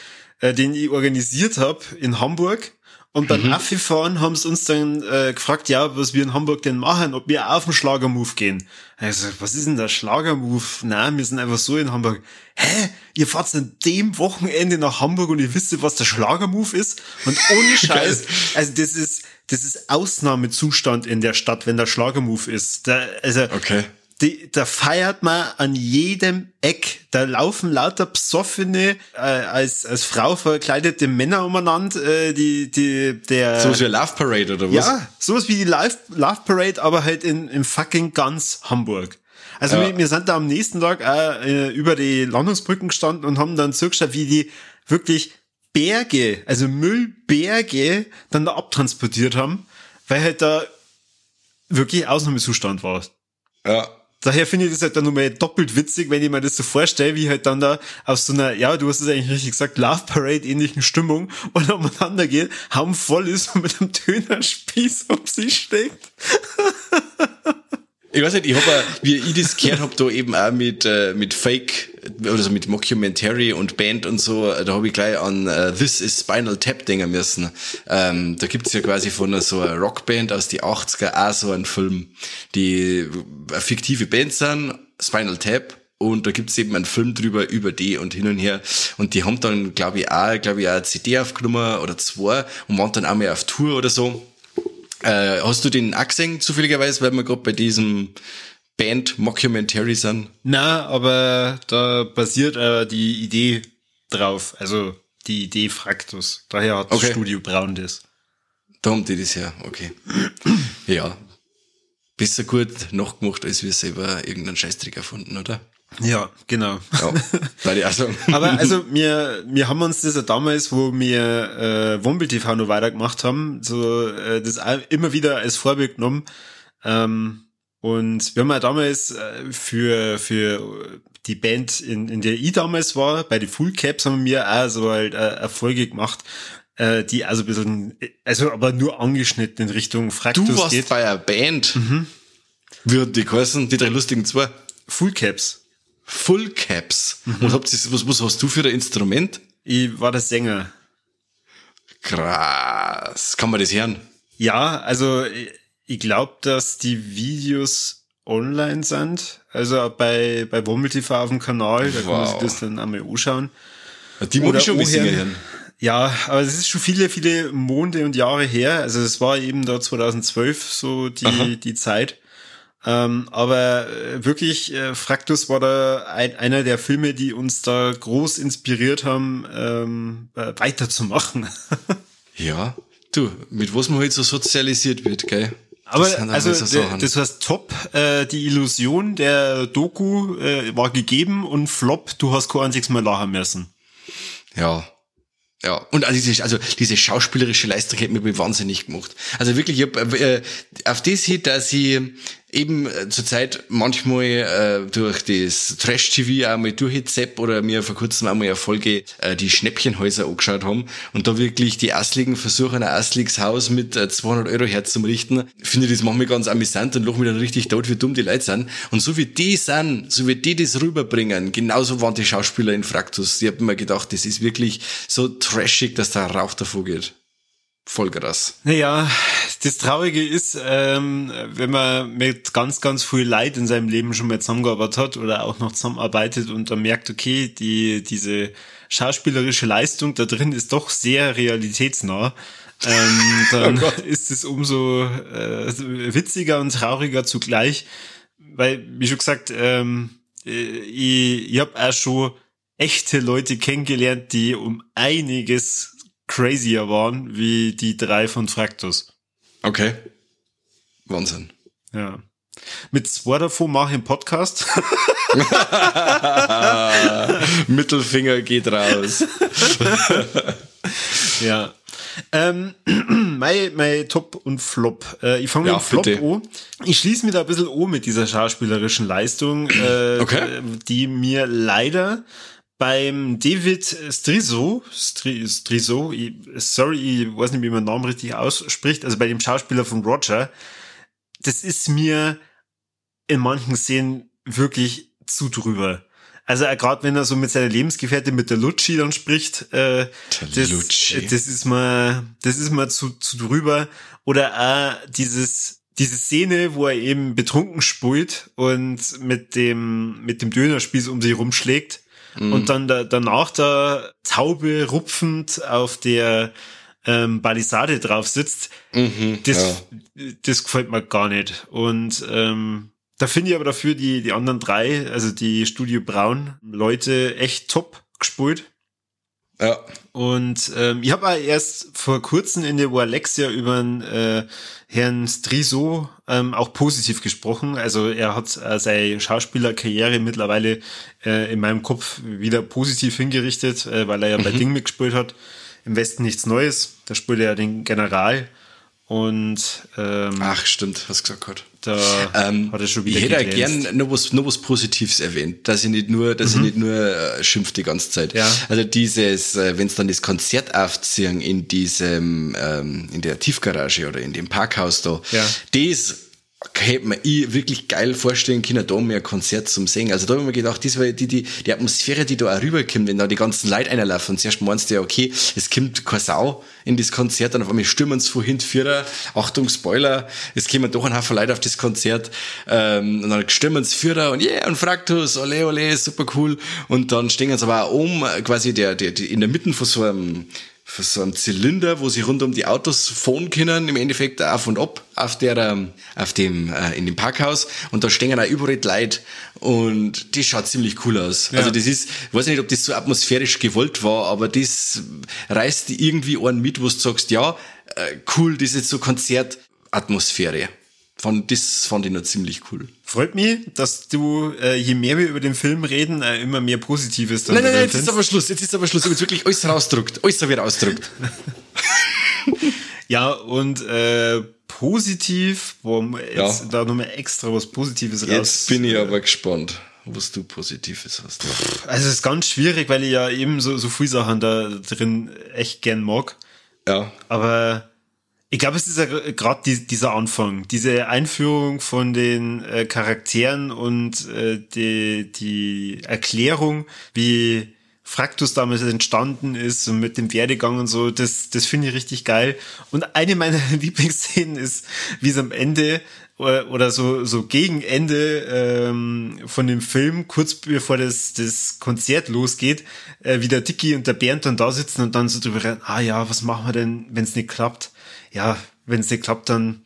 ja. äh, den ich organisiert habe in Hamburg. Und beim mhm. Affi-Fahren haben sie uns dann äh, gefragt, ja, was wir in Hamburg denn machen, ob wir auf den Schlagermove gehen. Also, was ist denn der Schlagermove? Nein, wir sind einfach so in Hamburg. Hä? Ihr fahrt an dem Wochenende nach Hamburg und ihr wisst, was der Schlagermove ist? Und ohne Scheiß, also das ist, das ist Ausnahmezustand in der Stadt, wenn der Schlagermove ist. Da, also, okay die, da feiert man an jedem Eck. Da laufen lauter psoffene, äh, als, als Frau verkleidete Männer umeinander, äh, die, die, der. So wie Love Parade oder was? Ja, sowas wie die Love, Love Parade, aber halt in, in fucking ganz Hamburg. Also ja. wir, wir sind da am nächsten Tag äh, über die Landungsbrücken gestanden und haben dann zugeschaut, wie die wirklich Berge, also Müllberge, dann da abtransportiert haben, weil halt da wirklich Ausnahmezustand war. Ja daher finde ich das halt dann nochmal doppelt witzig, wenn ich mir das so vorstelle, wie halt dann da auf so einer, ja, du hast es eigentlich richtig gesagt, Love Parade ähnlichen Stimmung und umeinander geht, Haum voll ist und mit einem Dönerspieß um sich steckt. Ich weiß nicht, ich habe, wie ich das gehört habe, da eben auch mit, äh, mit Fake, also mit Mockumentary und Band und so, da habe ich gleich an uh, This is Spinal Tap denken müssen. Ähm, da gibt's ja quasi von so einer Rockband aus die 80er auch so einen Film, die eine fiktive Band sind, Spinal Tap, und da gibt's eben einen Film drüber, über die und hin und her. Und die haben dann, glaube ich, auch, glaube ich, auch eine CD aufgenommen oder zwei und waren dann auch mal auf Tour oder so. Äh, hast du den gesehen, zufälligerweise, weil wir gerade bei diesem Band-Mockumentary sind? Na, aber da basiert äh, die Idee drauf. Also die Idee Fraktus. Daher hat okay. das Studio Braun das. Da haben die das ja, okay. ja. Besser gut nachgemacht, als wir selber irgendeinen Scheißtrick erfunden, oder? Ja, genau. Ja, also. Aber also wir, wir haben uns das ja damals, wo wir äh, Wombel TV noch weitergemacht haben, so äh, das immer wieder als Vorbild genommen. Ähm, und wir haben ja damals äh, für, für die Band, in, in der ich damals war, bei den Full Caps haben wir auch so halt äh, Erfolge gemacht, äh, die also ein bisschen, also aber nur angeschnitten in Richtung Fraktus Du warst geht. bei einer Band. Mhm. Hat die geheißen? Die drei lustigen zwei? Full Caps. Full Caps. Mhm. Was, habt ihr, was, was hast du für ein Instrument? Ich war der Sänger. Krass. Kann man das hören? Ja, also ich glaube, dass die Videos online sind. Also bei, bei Wommel TV auf dem Kanal, da wow. kann man sich das dann einmal anschauen. Die muss ich schon ein bisschen hören. Ja, aber es ist schon viele, viele Monde und Jahre her. Also es war eben da 2012 so die, die Zeit. Ähm, aber äh, wirklich, äh, Fraktus war da ein, einer der Filme, die uns da groß inspiriert haben, ähm, äh, weiterzumachen. ja, du, mit was man halt so sozialisiert wird, gell? Aber also so das heißt top, äh, die Illusion der Doku äh, war gegeben und Flop, du hast kein einziges Mal lachen müssen. Ja, ja, und also diese, also diese schauspielerische Leistung hat mich wahnsinnig gemacht. Also wirklich, ich hab, äh, auf das hin, dass ich eben äh, zurzeit manchmal äh, durch das Trash-TV auch mal durchgezepp oder mir vor kurzem einmal eine Folge äh, die Schnäppchenhäuser angeschaut haben und da wirklich die Erstligen versuchen, ein Erstlingshaus mit äh, 200 Euro herzurichten, finde ich das manchmal ganz amüsant und loch mich dann richtig tot, wie dumm die Leute sind. Und so wie die sind, so wie die das rüberbringen, genauso waren die Schauspieler in Fraktus. Ich habe mir gedacht, das ist wirklich so trashig, dass da Rauch davor geht voll krass. Naja, das Traurige ist, ähm, wenn man mit ganz, ganz viel Leid in seinem Leben schon mal zusammengearbeitet hat oder auch noch zusammenarbeitet und dann merkt, okay, die, diese schauspielerische Leistung da drin ist doch sehr realitätsnah, ähm, dann oh ist es umso äh, witziger und trauriger zugleich, weil, wie schon gesagt, ähm, äh, ich, ich habe auch schon echte Leute kennengelernt, die um einiges crazier waren wie die drei von Fraktus. Okay. Wahnsinn. Ja. Mit zwei davon mache ich einen Podcast. Mittelfinger geht raus. ja. Ähm, mein, mein Top und Flop. Äh, ich fange ja, mit Flop bitte. an. Ich schließe mich da ein bisschen an mit dieser schauspielerischen Leistung, äh, okay. die mir leider beim David Striso, Striso, sorry, ich weiß nicht, wie man den Namen richtig ausspricht, also bei dem Schauspieler von Roger, das ist mir in manchen Szenen wirklich zu drüber. Also gerade wenn er so mit seiner Lebensgefährtin mit der Lucci dann spricht, äh, das, das ist mal, das ist mal zu, zu drüber. Oder auch dieses diese Szene, wo er eben betrunken spult und mit dem mit dem Dönerspieß um sich rumschlägt Mhm. Und dann da, danach da Taube rupfend auf der ähm, Balisade drauf sitzt, mhm, das, ja. das gefällt mir gar nicht. Und ähm, da finde ich aber dafür die, die anderen drei, also die Studio Braun Leute echt top gespielt. Ja. Und ähm, ich habe erst vor kurzem in der Alexia über den äh, Herrn Striso ähm, auch positiv gesprochen. Also er hat äh, seine Schauspielerkarriere mittlerweile äh, in meinem Kopf wieder positiv hingerichtet, äh, weil er ja mhm. bei Ding mitgespielt hat. Im Westen nichts Neues. Da spielt er ja den General. Und ähm, ach stimmt, hast gesagt gerade. Da ähm, hat er schon wieder Ich hätte gern noch was, noch was Positives erwähnt, dass ich nicht nur, dass mhm. ich nicht nur äh, schimpft die ganze Zeit. Ja. Also dieses, äh, wenn es dann das Konzert aufziehen in diesem, ähm, in der Tiefgarage oder in dem Parkhaus da, ja. das hätte man ich wirklich geil vorstellen können, da mehr Konzert zum Singen. Also da habe ich mir gedacht, das war die, die, die Atmosphäre, die da auch rüberkommt, wenn da die ganzen Leute einlaufen. Und zuerst meinst du ja, okay, es kommt keine Sau in das Konzert, dann auf einmal stürmen sie vorhin Vierer, Achtung, Spoiler, es kommen doch ein Haufen Leute auf das Konzert, ähm, und dann stürmen sie Vierer und yeah, und Fraktus, ole, ole, super cool. Und dann stehen sie aber auch um, quasi der, der, der in der Mitte von so einem, für so einen Zylinder, wo sie rund um die Autos fahren können, im Endeffekt auf und ab, auf der, ähm, auf dem, äh, in dem Parkhaus. Und da stehen auch überall Leute. Und das schaut ziemlich cool aus. Ja. Also das ist, ich weiß nicht, ob das so atmosphärisch gewollt war, aber das reißt irgendwie einen mit, wo du sagst, ja, äh, cool, das ist so Konzertatmosphäre. Fand, das fand ich noch ziemlich cool. Freut mich, dass du, äh, je mehr wir über den Film reden, äh, immer mehr Positives dann Nein, nein, nein, jetzt ist aber Schluss, jetzt ist aber Schluss. Jetzt wirklich alles rausdruckt. Alles wird ausdruckt. ja, und äh, positiv, warum jetzt ja. da nochmal extra was Positives raus. Jetzt bin ich aber gespannt was du Positives hast. Also es ist ganz schwierig, weil ich ja eben so, so viele Sachen da drin echt gern mag. Ja. Aber ich glaube, es ist ja gerade die, dieser Anfang, diese Einführung von den äh, Charakteren und äh, die, die Erklärung, wie Fraktus damals entstanden ist und mit dem Werdegang und so, das, das finde ich richtig geil. Und eine meiner Lieblingsszenen ist, wie es am Ende oder, oder so, so gegen Ende ähm, von dem Film, kurz bevor das, das Konzert losgeht, äh, wie der Dicky und der Bernd dann da sitzen und dann so drüber reden, ah ja, was machen wir denn, wenn es nicht klappt? Ja, wenn es nicht klappt, dann,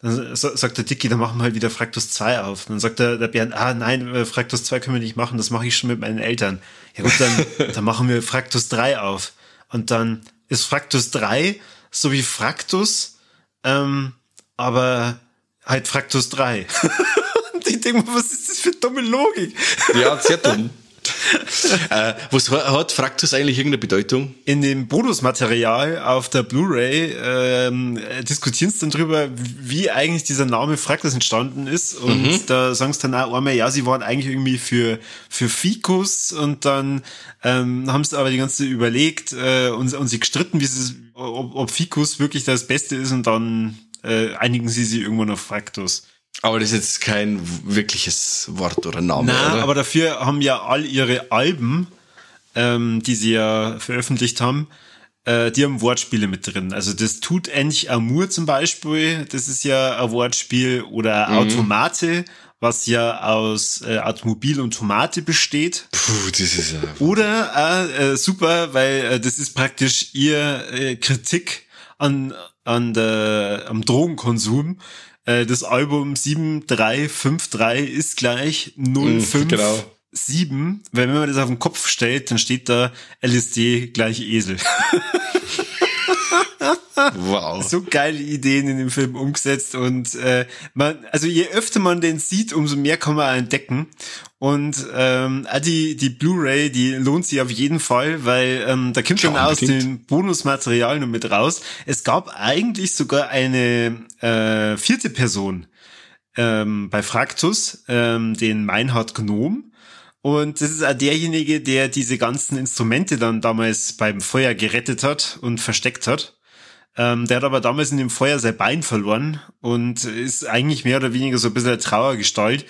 dann sagt der Dicky, dann machen wir halt wieder Fraktus 2 auf. Dann sagt der, der Bernd, ah nein, äh, Fraktus 2 können wir nicht machen, das mache ich schon mit meinen Eltern. Ja gut, dann, dann machen wir Fraktus 3 auf. Und dann ist Fraktus 3 so wie Fraktus, ähm, aber halt Fraktus 3. Und ich denke mir, was ist das für dumme Logik? Ja, sehr dumm. äh, was hat Fraktus eigentlich irgendeine Bedeutung? In dem Bonusmaterial auf der Blu-ray ähm, diskutieren sie dann drüber, wie eigentlich dieser Name Fraktus entstanden ist. Und mhm. da sagen sie dann auch einmal, ja, sie waren eigentlich irgendwie für, für Ficus und dann ähm, haben sie aber die ganze Zeit überlegt äh, und, und sie gestritten, wie sie, ob, ob Ficus wirklich das Beste ist und dann äh, einigen sie sich irgendwann auf Fraktus. Aber das ist jetzt kein wirkliches Wort oder Name, Nein, oder? aber dafür haben ja all ihre Alben, ähm, die sie ja veröffentlicht haben, äh, die haben Wortspiele mit drin. Also das tut endlich Amour zum Beispiel, das ist ja ein Wortspiel, oder mhm. Automate, was ja aus äh, Automobil und Tomate besteht. Puh, das ist ja. Oder äh, super, weil äh, das ist praktisch ihr äh, Kritik an an der am Drogenkonsum äh, das Album 7353 ist gleich 057. Mm, genau. weil wenn man das auf den Kopf stellt, dann steht da LSD gleich Esel. wow. So geile Ideen in dem Film umgesetzt und äh, man, also je öfter man den sieht, umso mehr kann man entdecken. Und ähm, die, die Blu-ray, die lohnt sich auf jeden Fall, weil ähm, da kommt schon aus dem Bonusmaterial noch mit raus. Es gab eigentlich sogar eine äh, vierte Person ähm, bei Fraktus, ähm, den Meinhard Gnom. Und das ist auch derjenige, der diese ganzen Instrumente dann damals beim Feuer gerettet hat und versteckt hat. Ähm, der hat aber damals in dem Feuer sein Bein verloren und ist eigentlich mehr oder weniger so ein bisschen Trauergestalt.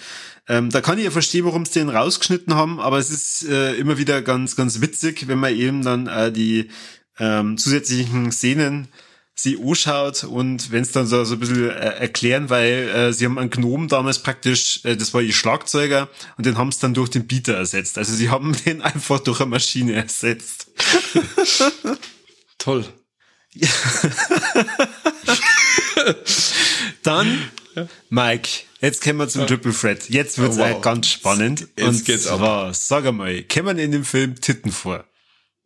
Ähm, da kann ich ja verstehen, warum sie den rausgeschnitten haben, aber es ist äh, immer wieder ganz, ganz witzig, wenn man eben dann äh, die ähm, zusätzlichen Szenen sie anschaut und wenn es dann so, so ein bisschen äh, erklären, weil äh, sie haben einen Gnom damals praktisch, äh, das war ihr Schlagzeuger und den haben sie dann durch den Beater ersetzt. Also sie haben den einfach durch eine Maschine ersetzt. Toll. dann, Mike, Jetzt kommen wir zum Triple Threat. Jetzt wird's oh, wow. ganz spannend. Jetzt und geht's zwar, ab. sag einmal, kommen in dem Film Titten vor?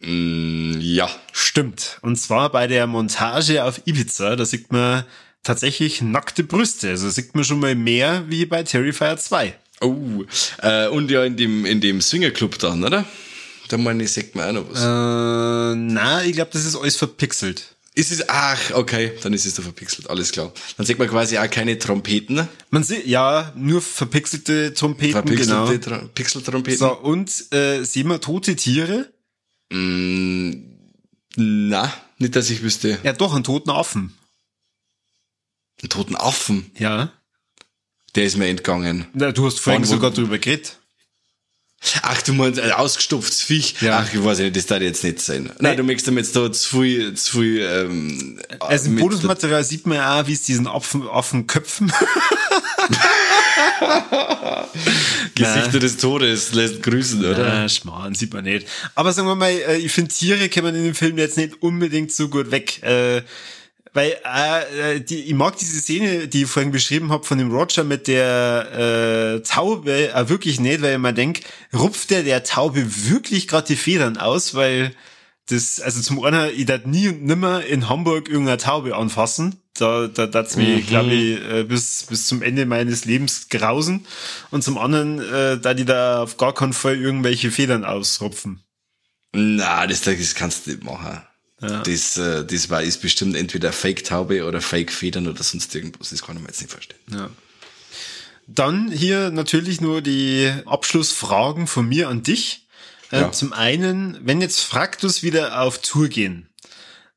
Mm, ja. Stimmt. Und zwar bei der Montage auf Ibiza, da sieht man tatsächlich nackte Brüste. Also sieht man schon mal mehr wie bei Terrifier 2. Oh, äh, und ja in dem, in dem Swingerclub dann, oder? Da meine ich, sieht man auch noch was. Äh, na, ich glaube, das ist alles verpixelt. Ist es, ach, okay, dann ist es da verpixelt, alles klar. Dann sieht man quasi auch keine Trompeten. Man sieht, ja, nur verpixelte Trompeten, verpixelte genau. Tra Pixeltrompeten. So, und äh, sehen wir tote Tiere? Mm, na, nicht, dass ich wüsste. Ja, doch, einen toten Affen. Einen toten Affen? Ja. Der ist mir entgangen. Na, du hast vorhin sogar drüber geredet. Ach, du meinst ein ausgestopftes Viech? Ja. Ach, ich weiß nicht, das darf jetzt nicht sein. Nein, Nein du möchtest damit jetzt da zu viel, zu viel, ähm, Also im Bonusmaterial sieht man ja auch, wie es diesen Affen, Affen köpfen. Gesichter des Todes lässt grüßen, oder? Ja, Schmarrn, sieht man nicht. Aber sagen wir mal, äh, ich finde Tiere kann man in dem Film jetzt nicht unbedingt so gut weg. Äh, weil äh, die, ich mag diese Szene, die ich vorhin beschrieben habe von dem Roger mit der äh, Taube äh, wirklich nicht, weil ich mir denk, rupft der der Taube wirklich gerade die Federn aus, weil das, also zum einen, ich darf nie und nimmer in Hamburg irgendeine Taube anfassen. Da, da mich, mhm. glaube ich, äh, bis, bis zum Ende meines Lebens grausen. Und zum anderen, äh, da die da auf gar keinen Fall irgendwelche Federn ausrupfen. Na, das, das kannst du nicht machen. Ja. Das, äh, das war ist bestimmt entweder Fake-Taube oder Fake-Federn oder sonst irgendwas. Das kann ich mir jetzt nicht vorstellen. Ja. Dann hier natürlich nur die Abschlussfragen von mir an dich. Äh, ja. Zum einen, wenn jetzt Fraktus wieder auf Tour gehen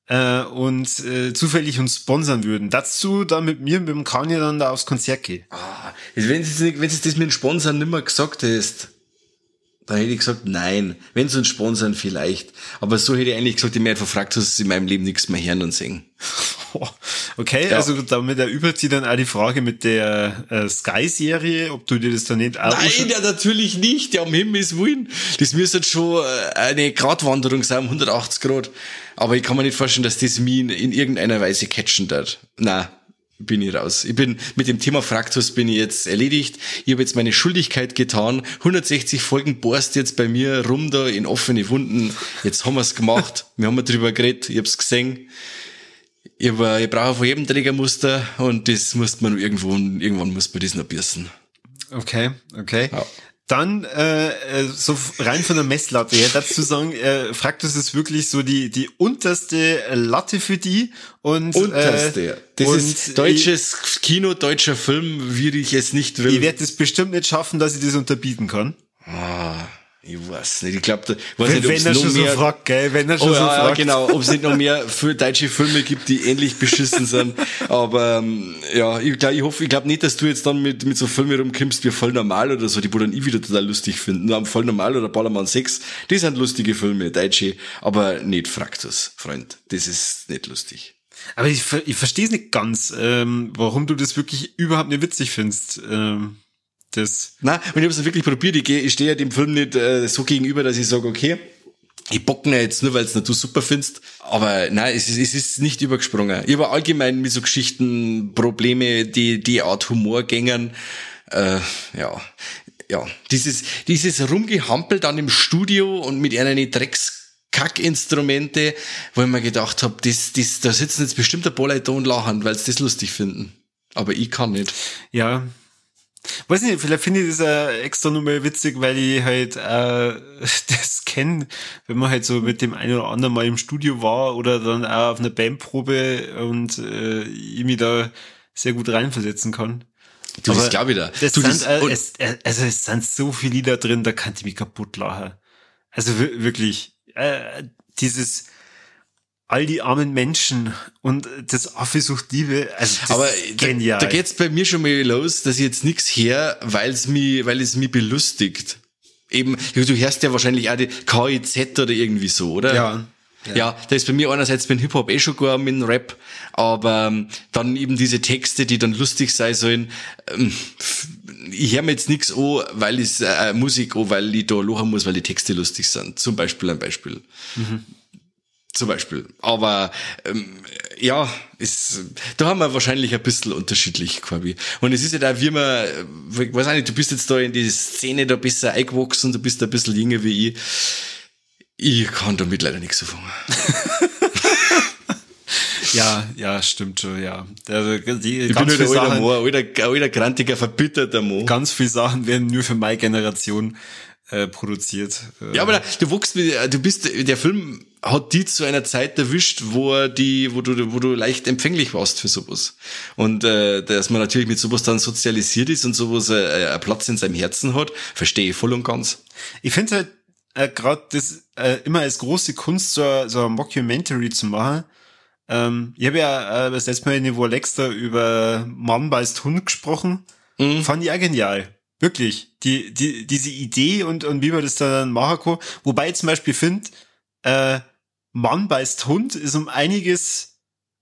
äh, und äh, zufällig uns sponsern würden, dazu dann mit mir, mit dem Kanye dann da aufs Konzert gehen. Ah, wenn du wenn das mit dem Sponsern nimmer gesagt hast, da hätte ich gesagt, nein. Wenn sie uns sponsern, vielleicht. Aber so hätte ich eigentlich gesagt, ich mir einfach fragt, dass sie in meinem Leben nichts mehr hören und singen. Okay, ja. also damit erübrigt sie dann auch die Frage mit der äh, Sky-Serie, ob du dir das dann nicht auch Nein, ja, natürlich nicht. Ja, um Himmels Willen. Das müsste schon äh, eine Gratwanderung sein, um 180 Grad. Aber ich kann mir nicht vorstellen, dass das mich in, in irgendeiner Weise catchen wird. Nein, bin ich raus. Ich bin mit dem Thema Fraktus bin ich jetzt erledigt. Ich habe jetzt meine Schuldigkeit getan. 160 Folgen bohrst jetzt bei mir rum da in offene Wunden. Jetzt haben wir es gemacht. Wir haben drüber geredet. Ich hab's gesehen. Ich, ich brauche von jedem Trägermuster und das muss man irgendwo, irgendwann muss man das noch bürsten. Okay, okay. Ja. Dann äh, äh, so rein von der Messlatte her dazu sagen, äh, Fraktus ist wirklich so die die unterste Latte für die und unterste. Äh, das und ist deutsches ich, Kino, deutscher Film, wie ich es nicht will. Ich werde es bestimmt nicht schaffen, dass ich das unterbieten kann. Ah. Ich weiß nicht, ich glaube, wenn, nicht, wenn er schon mehr, so fragt, gell, wenn er schon oh, so ja, fragt. Genau, ob es nicht noch mehr für deutsche Filme gibt, die ähnlich beschissen sind. Aber ähm, ja, ich, glaub, ich hoffe, ich glaube nicht, dass du jetzt dann mit, mit so Filmen rumkommst wie voll normal oder so, die wo dann ich wieder total lustig finden. Nur am voll normal oder Ballermann 6, die sind lustige Filme, deutsche, aber nicht Fraktus, Freund. Das ist nicht lustig. Aber ich, ich verstehe es nicht ganz, ähm, warum du das wirklich überhaupt nicht witzig findest. Ähm das. Na, und ich habe es wirklich probiert. Ich, ich stehe ja dem Film nicht äh, so gegenüber, dass ich sage, okay, ich bocken ja jetzt nur, weil es du super findest. Aber nein, es ist, es ist nicht übergesprungen. Ich habe allgemein mit so Geschichten Probleme, die die Art Humor gängern. Äh, ja, ja, dieses dieses Rumgehampel dann im Studio und mit einer Drecks Kackinstrumente, wo ich mir gedacht habe, das, das, da sitzen jetzt bestimmt ein paar Leute und lachen, weil sie das lustig finden. Aber ich kann nicht. Ja, Weiß nicht, vielleicht finde ich das äh, extra nochmal witzig, weil ich halt äh, das kenne, wenn man halt so mit dem einen oder anderen mal im Studio war oder dann auch auf einer Bandprobe und äh, ich mich da sehr gut reinversetzen kann. Du, Aber das glaube ich da. Das du, sind, äh, es, äh, also es sind so viele Lieder drin, da kann ich mich kaputt lachen. Also wirklich, äh, dieses all die armen Menschen und das Affe sucht Liebe, also das Aber ist genial. Da, da geht's bei mir schon mal los, dass ich jetzt nichts her, weil es mich, weil es mich belustigt. Eben, du hörst ja wahrscheinlich auch die KIZ oder irgendwie so, oder? Ja. Ja. ja, da ist bei mir einerseits beim Hip-Hop eh schon gar mit dem Rap, aber ähm, dann eben diese Texte, die dann lustig sein sollen. Ähm, ich höre mir jetzt nichts an, weil ich äh, Musik an, weil ich da lachen muss, weil die Texte lustig sind. Zum Beispiel ein Beispiel. Mhm. Zum Beispiel. Aber ähm, ja, ist, da haben wir wahrscheinlich ein bisschen unterschiedlich, Corby. Und es ist ja da, wie man, ich weiß nicht, du bist jetzt da in die Szene da besser eingewachsen, du bist ein bisschen jünger wie ich. Ich kann damit leider nichts so fangen. ja, ja, stimmt schon, ja. Also, die, ich bin nur der alter alter, alter, grantiger, verbitterter Mo. Ganz viele Sachen werden nur für meine Generation äh, produziert. Ja, aber da, du wuchst mit, du bist, der Film hat die zu einer Zeit erwischt, wo er die, wo du, wo du leicht empfänglich warst für sowas. Und äh, dass man natürlich mit sowas dann sozialisiert ist und sowas äh, einen Platz in seinem Herzen hat, verstehe ich voll und ganz. Ich finde halt äh, gerade das äh, immer als große Kunst, so, so ein Mockumentary zu machen. Ähm, ich habe ja äh, das letzte Mal in Niveau Lexter über Mann beißt Hund gesprochen. Mhm. Fand ich auch genial. Wirklich. Die, die, diese Idee und, und wie man das dann machen kann. Wobei ich zum Beispiel finde, äh, Mann beißt Hund ist um einiges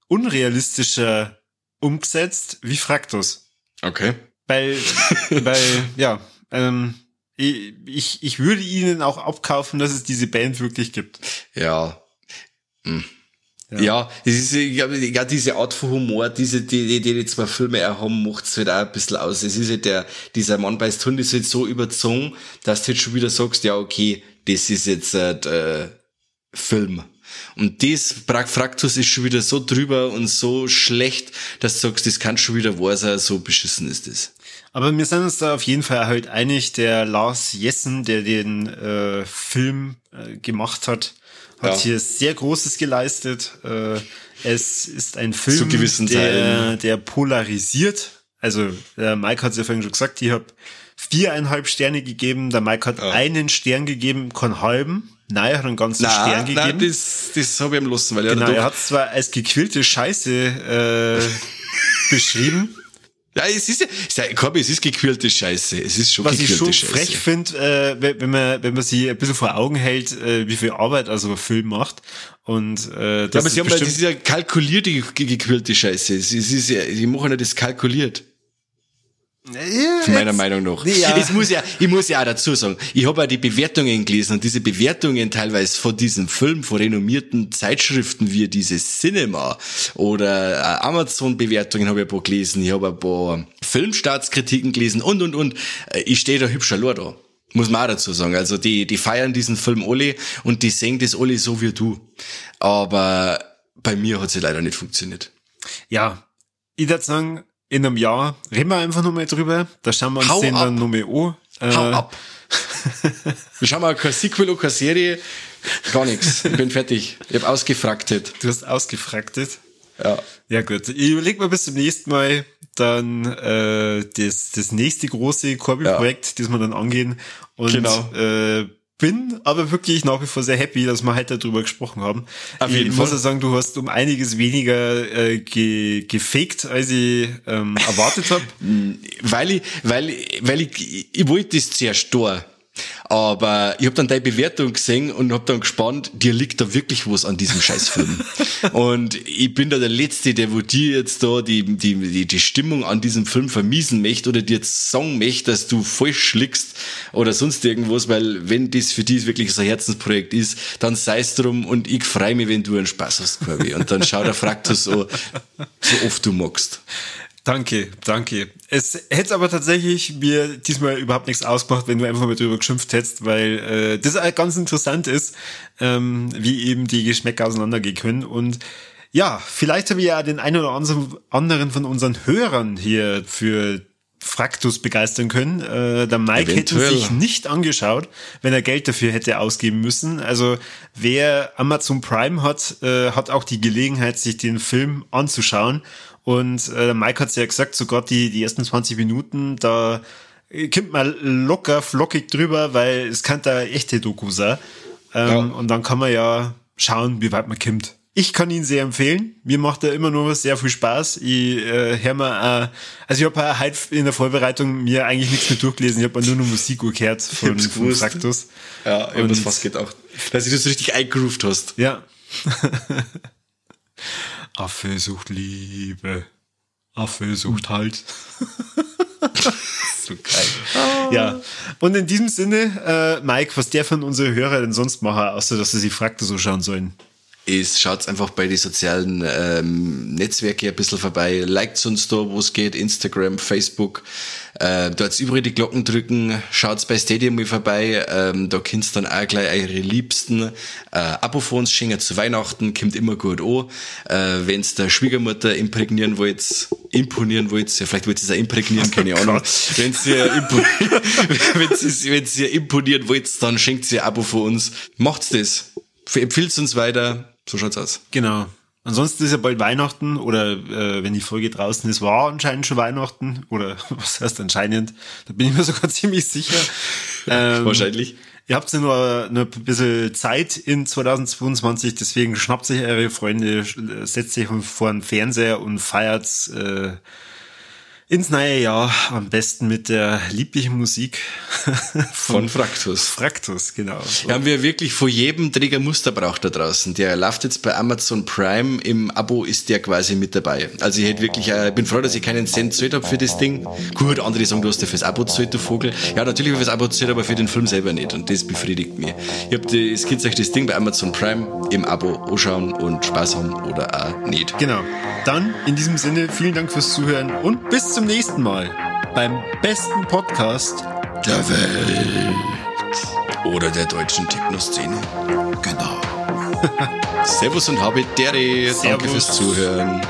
unrealistischer umgesetzt wie Fraktus. Okay. Weil, weil, ja, ähm, ich, ich würde ihnen auch abkaufen, dass es diese Band wirklich gibt. Ja. Hm. Ja, ja das ist, ich glaube, ja, diese Art von Humor, diese, die, die, die, zwei Filme auch haben, macht's halt auch ein bisschen aus. Es ist halt der, dieser Mann beißt Hund ist halt so überzogen, dass du jetzt schon wieder sagst, ja, okay, das ist jetzt, äh, Film. Und das Fraktus ist schon wieder so drüber und so schlecht, dass du sagst, das kann schon wieder wahr sein, so beschissen ist das. Aber wir sind uns da auf jeden Fall halt einig, der Lars Jessen, der den äh, Film äh, gemacht hat, hat ja. hier sehr Großes geleistet. Äh, es ist ein Film, der, der polarisiert. Also der Mike hat es ja vorhin schon gesagt, ich habe viereinhalb Sterne gegeben, der Mike hat ja. einen Stern gegeben, keinen halben. Nein, er hat einen ganzen nein, Stern gegeben. Nein, das, das habe ich ihm lassen, weil er Genau, er hat zwar als gequillte Scheiße äh, beschrieben. Ja, es ist ja, Korbi, es ist gequirlte Scheiße. Es ist schon Was ich schon Scheiße. frech finde, äh, wenn man, wenn man sich ein bisschen vor Augen hält, äh, wie viel Arbeit also ein Film macht. Und, äh, das ja, aber sie haben ja, das ist ja kalkulierte gequirlte Scheiße. Es ist ja, die machen ja das kalkuliert. Ja, meiner Meinung nach. Ja. Ich, muss ja, ich muss ja auch dazu sagen, ich habe ja die Bewertungen gelesen und diese Bewertungen teilweise von diesem Film, von renommierten Zeitschriften wie dieses Cinema oder äh, Amazon-Bewertungen habe ich ein paar gelesen, ich habe ein paar Filmstaatskritiken gelesen und, und, und. Äh, ich stehe da hübscher Lor da. Muss man auch dazu sagen. Also die, die feiern diesen Film alle und die sehen das alle so wie du. Aber bei mir hat sie leider nicht funktioniert. Ja, ich würde sagen, in einem Jahr reden wir einfach nochmal drüber. Da schauen wir uns Hau den ab. dann nochmal an. Äh, Hau ab. wir schauen mal kein Sequel oder keine Serie. Gar nichts. Ich bin fertig. Ich habe ausgefraktet. Du hast ausgefraktet? Ja. Ja gut. Ich überlege mal bis zum nächsten Mal dann äh, das, das nächste große Korbi-Projekt, ja. das wir dann angehen. Und genau. äh, bin aber wirklich nach wie vor sehr happy, dass wir heute darüber gesprochen haben. Auf ich muss ja sagen, du hast um einiges weniger äh, ge gefaked, als ich ähm, erwartet habe. weil ich, weil, weil ich, ich wollte das zuerst da. Aber ich habe dann deine Bewertung gesehen und habe dann gespannt, dir liegt da wirklich was an diesem Scheißfilm. und ich bin da der Letzte, der wo dir jetzt da die, die, die, die Stimmung an diesem Film vermiesen möchte oder dir jetzt sagen möchte, dass du falsch schlickst oder sonst irgendwas, weil wenn das für dich wirklich so ein Herzensprojekt ist, dann sei es drum und ich freue mich, wenn du einen Spaß hast, Corby. Und dann schau der Fraktus so, so oft du magst. Danke, danke. Es hätte aber tatsächlich mir diesmal überhaupt nichts ausgemacht, wenn du einfach mal drüber geschimpft hättest, weil äh, das ganz interessant ist, ähm, wie eben die Geschmäcker auseinandergehen können. Und ja, vielleicht habe ich ja den einen oder anderen von unseren Hörern hier für Fraktus begeistern können. Äh, der Mike Eventuell. hätte sich nicht angeschaut, wenn er Geld dafür hätte ausgeben müssen. Also wer Amazon Prime hat, äh, hat auch die Gelegenheit, sich den Film anzuschauen. Und äh, Mike hat's ja gesagt, sogar die, die ersten 20 Minuten, da kommt man locker, flockig drüber, weil es kann da echte Doku sein. Ähm, ja. Und dann kann man ja schauen, wie weit man kommt. Ich kann ihn sehr empfehlen. Mir macht er immer nur sehr viel Spaß. Ich äh, hör mal, äh, also ich habe halt in der Vorbereitung mir eigentlich nichts mehr durchgelesen. Ich habe nur noch Musik gehört von, von Fraktus. Ja, ich habe das fast gedacht. Dass du das richtig eingegroovt hast. Ja. Affe sucht Liebe. Affe sucht Halt. so geil. Ja. Und in diesem Sinne, äh, Mike, was der von unseren Hörer denn sonst machen, außer dass sie sich Frakte so schauen sollen? Ist, schaut einfach bei den sozialen ähm, Netzwerken ein bisschen vorbei, liked uns da, wo es geht, Instagram, Facebook, äh, dort überall die Glocken drücken, schaut bei Stadium mal vorbei, ähm, da könnt dann auch gleich eure Liebsten äh, Abophones schenken zu Weihnachten, kommt immer gut an. Äh, wenn's der Schwiegermutter imprägnieren wollt, imponieren wollt, ja, vielleicht wollt ihr es auch imprägnieren, keine oh Ahnung. Wenn's ihr, wenn's, wenn's ihr imponieren wollt, dann schenkt ihr Abo von uns. Macht's das. Empfiehlt uns weiter so schaut's aus. Genau. Ansonsten ist ja bald Weihnachten oder äh, wenn die Folge draußen ist, war anscheinend schon Weihnachten oder was heißt anscheinend, da bin ich mir sogar ziemlich sicher. Ähm, Wahrscheinlich. Ihr habt ja nur, nur ein bisschen Zeit in 2022, deswegen schnappt sich eure Freunde, setzt sich vor den Fernseher und feiert äh, ins neue Jahr am besten mit der lieblichen Musik von, von Fraktus. Fraktus, genau. So. haben wir wirklich vor jedem Träger Musterbrauch da draußen. Der läuft jetzt bei Amazon Prime. Im Abo ist der quasi mit dabei. Also ich hätte wirklich, äh, bin froh, dass ich keinen Cent zahlt habe für das Ding. Gut, andere sagen, du hast ja fürs Abo zahlt, du Vogel. Ja, natürlich habe ich fürs Abo zahlt, aber für den Film selber nicht. Und das befriedigt mich. Ich habe das, könnt euch das Ding bei Amazon Prime im Abo anschauen und Spaß haben oder auch nicht. Genau. Dann in diesem Sinne vielen Dank fürs Zuhören und bis zum nächsten Mal beim besten Podcast der Welt oder der deutschen Techno-Szene. Genau. Servus und habe Dere. Danke fürs Zuhören.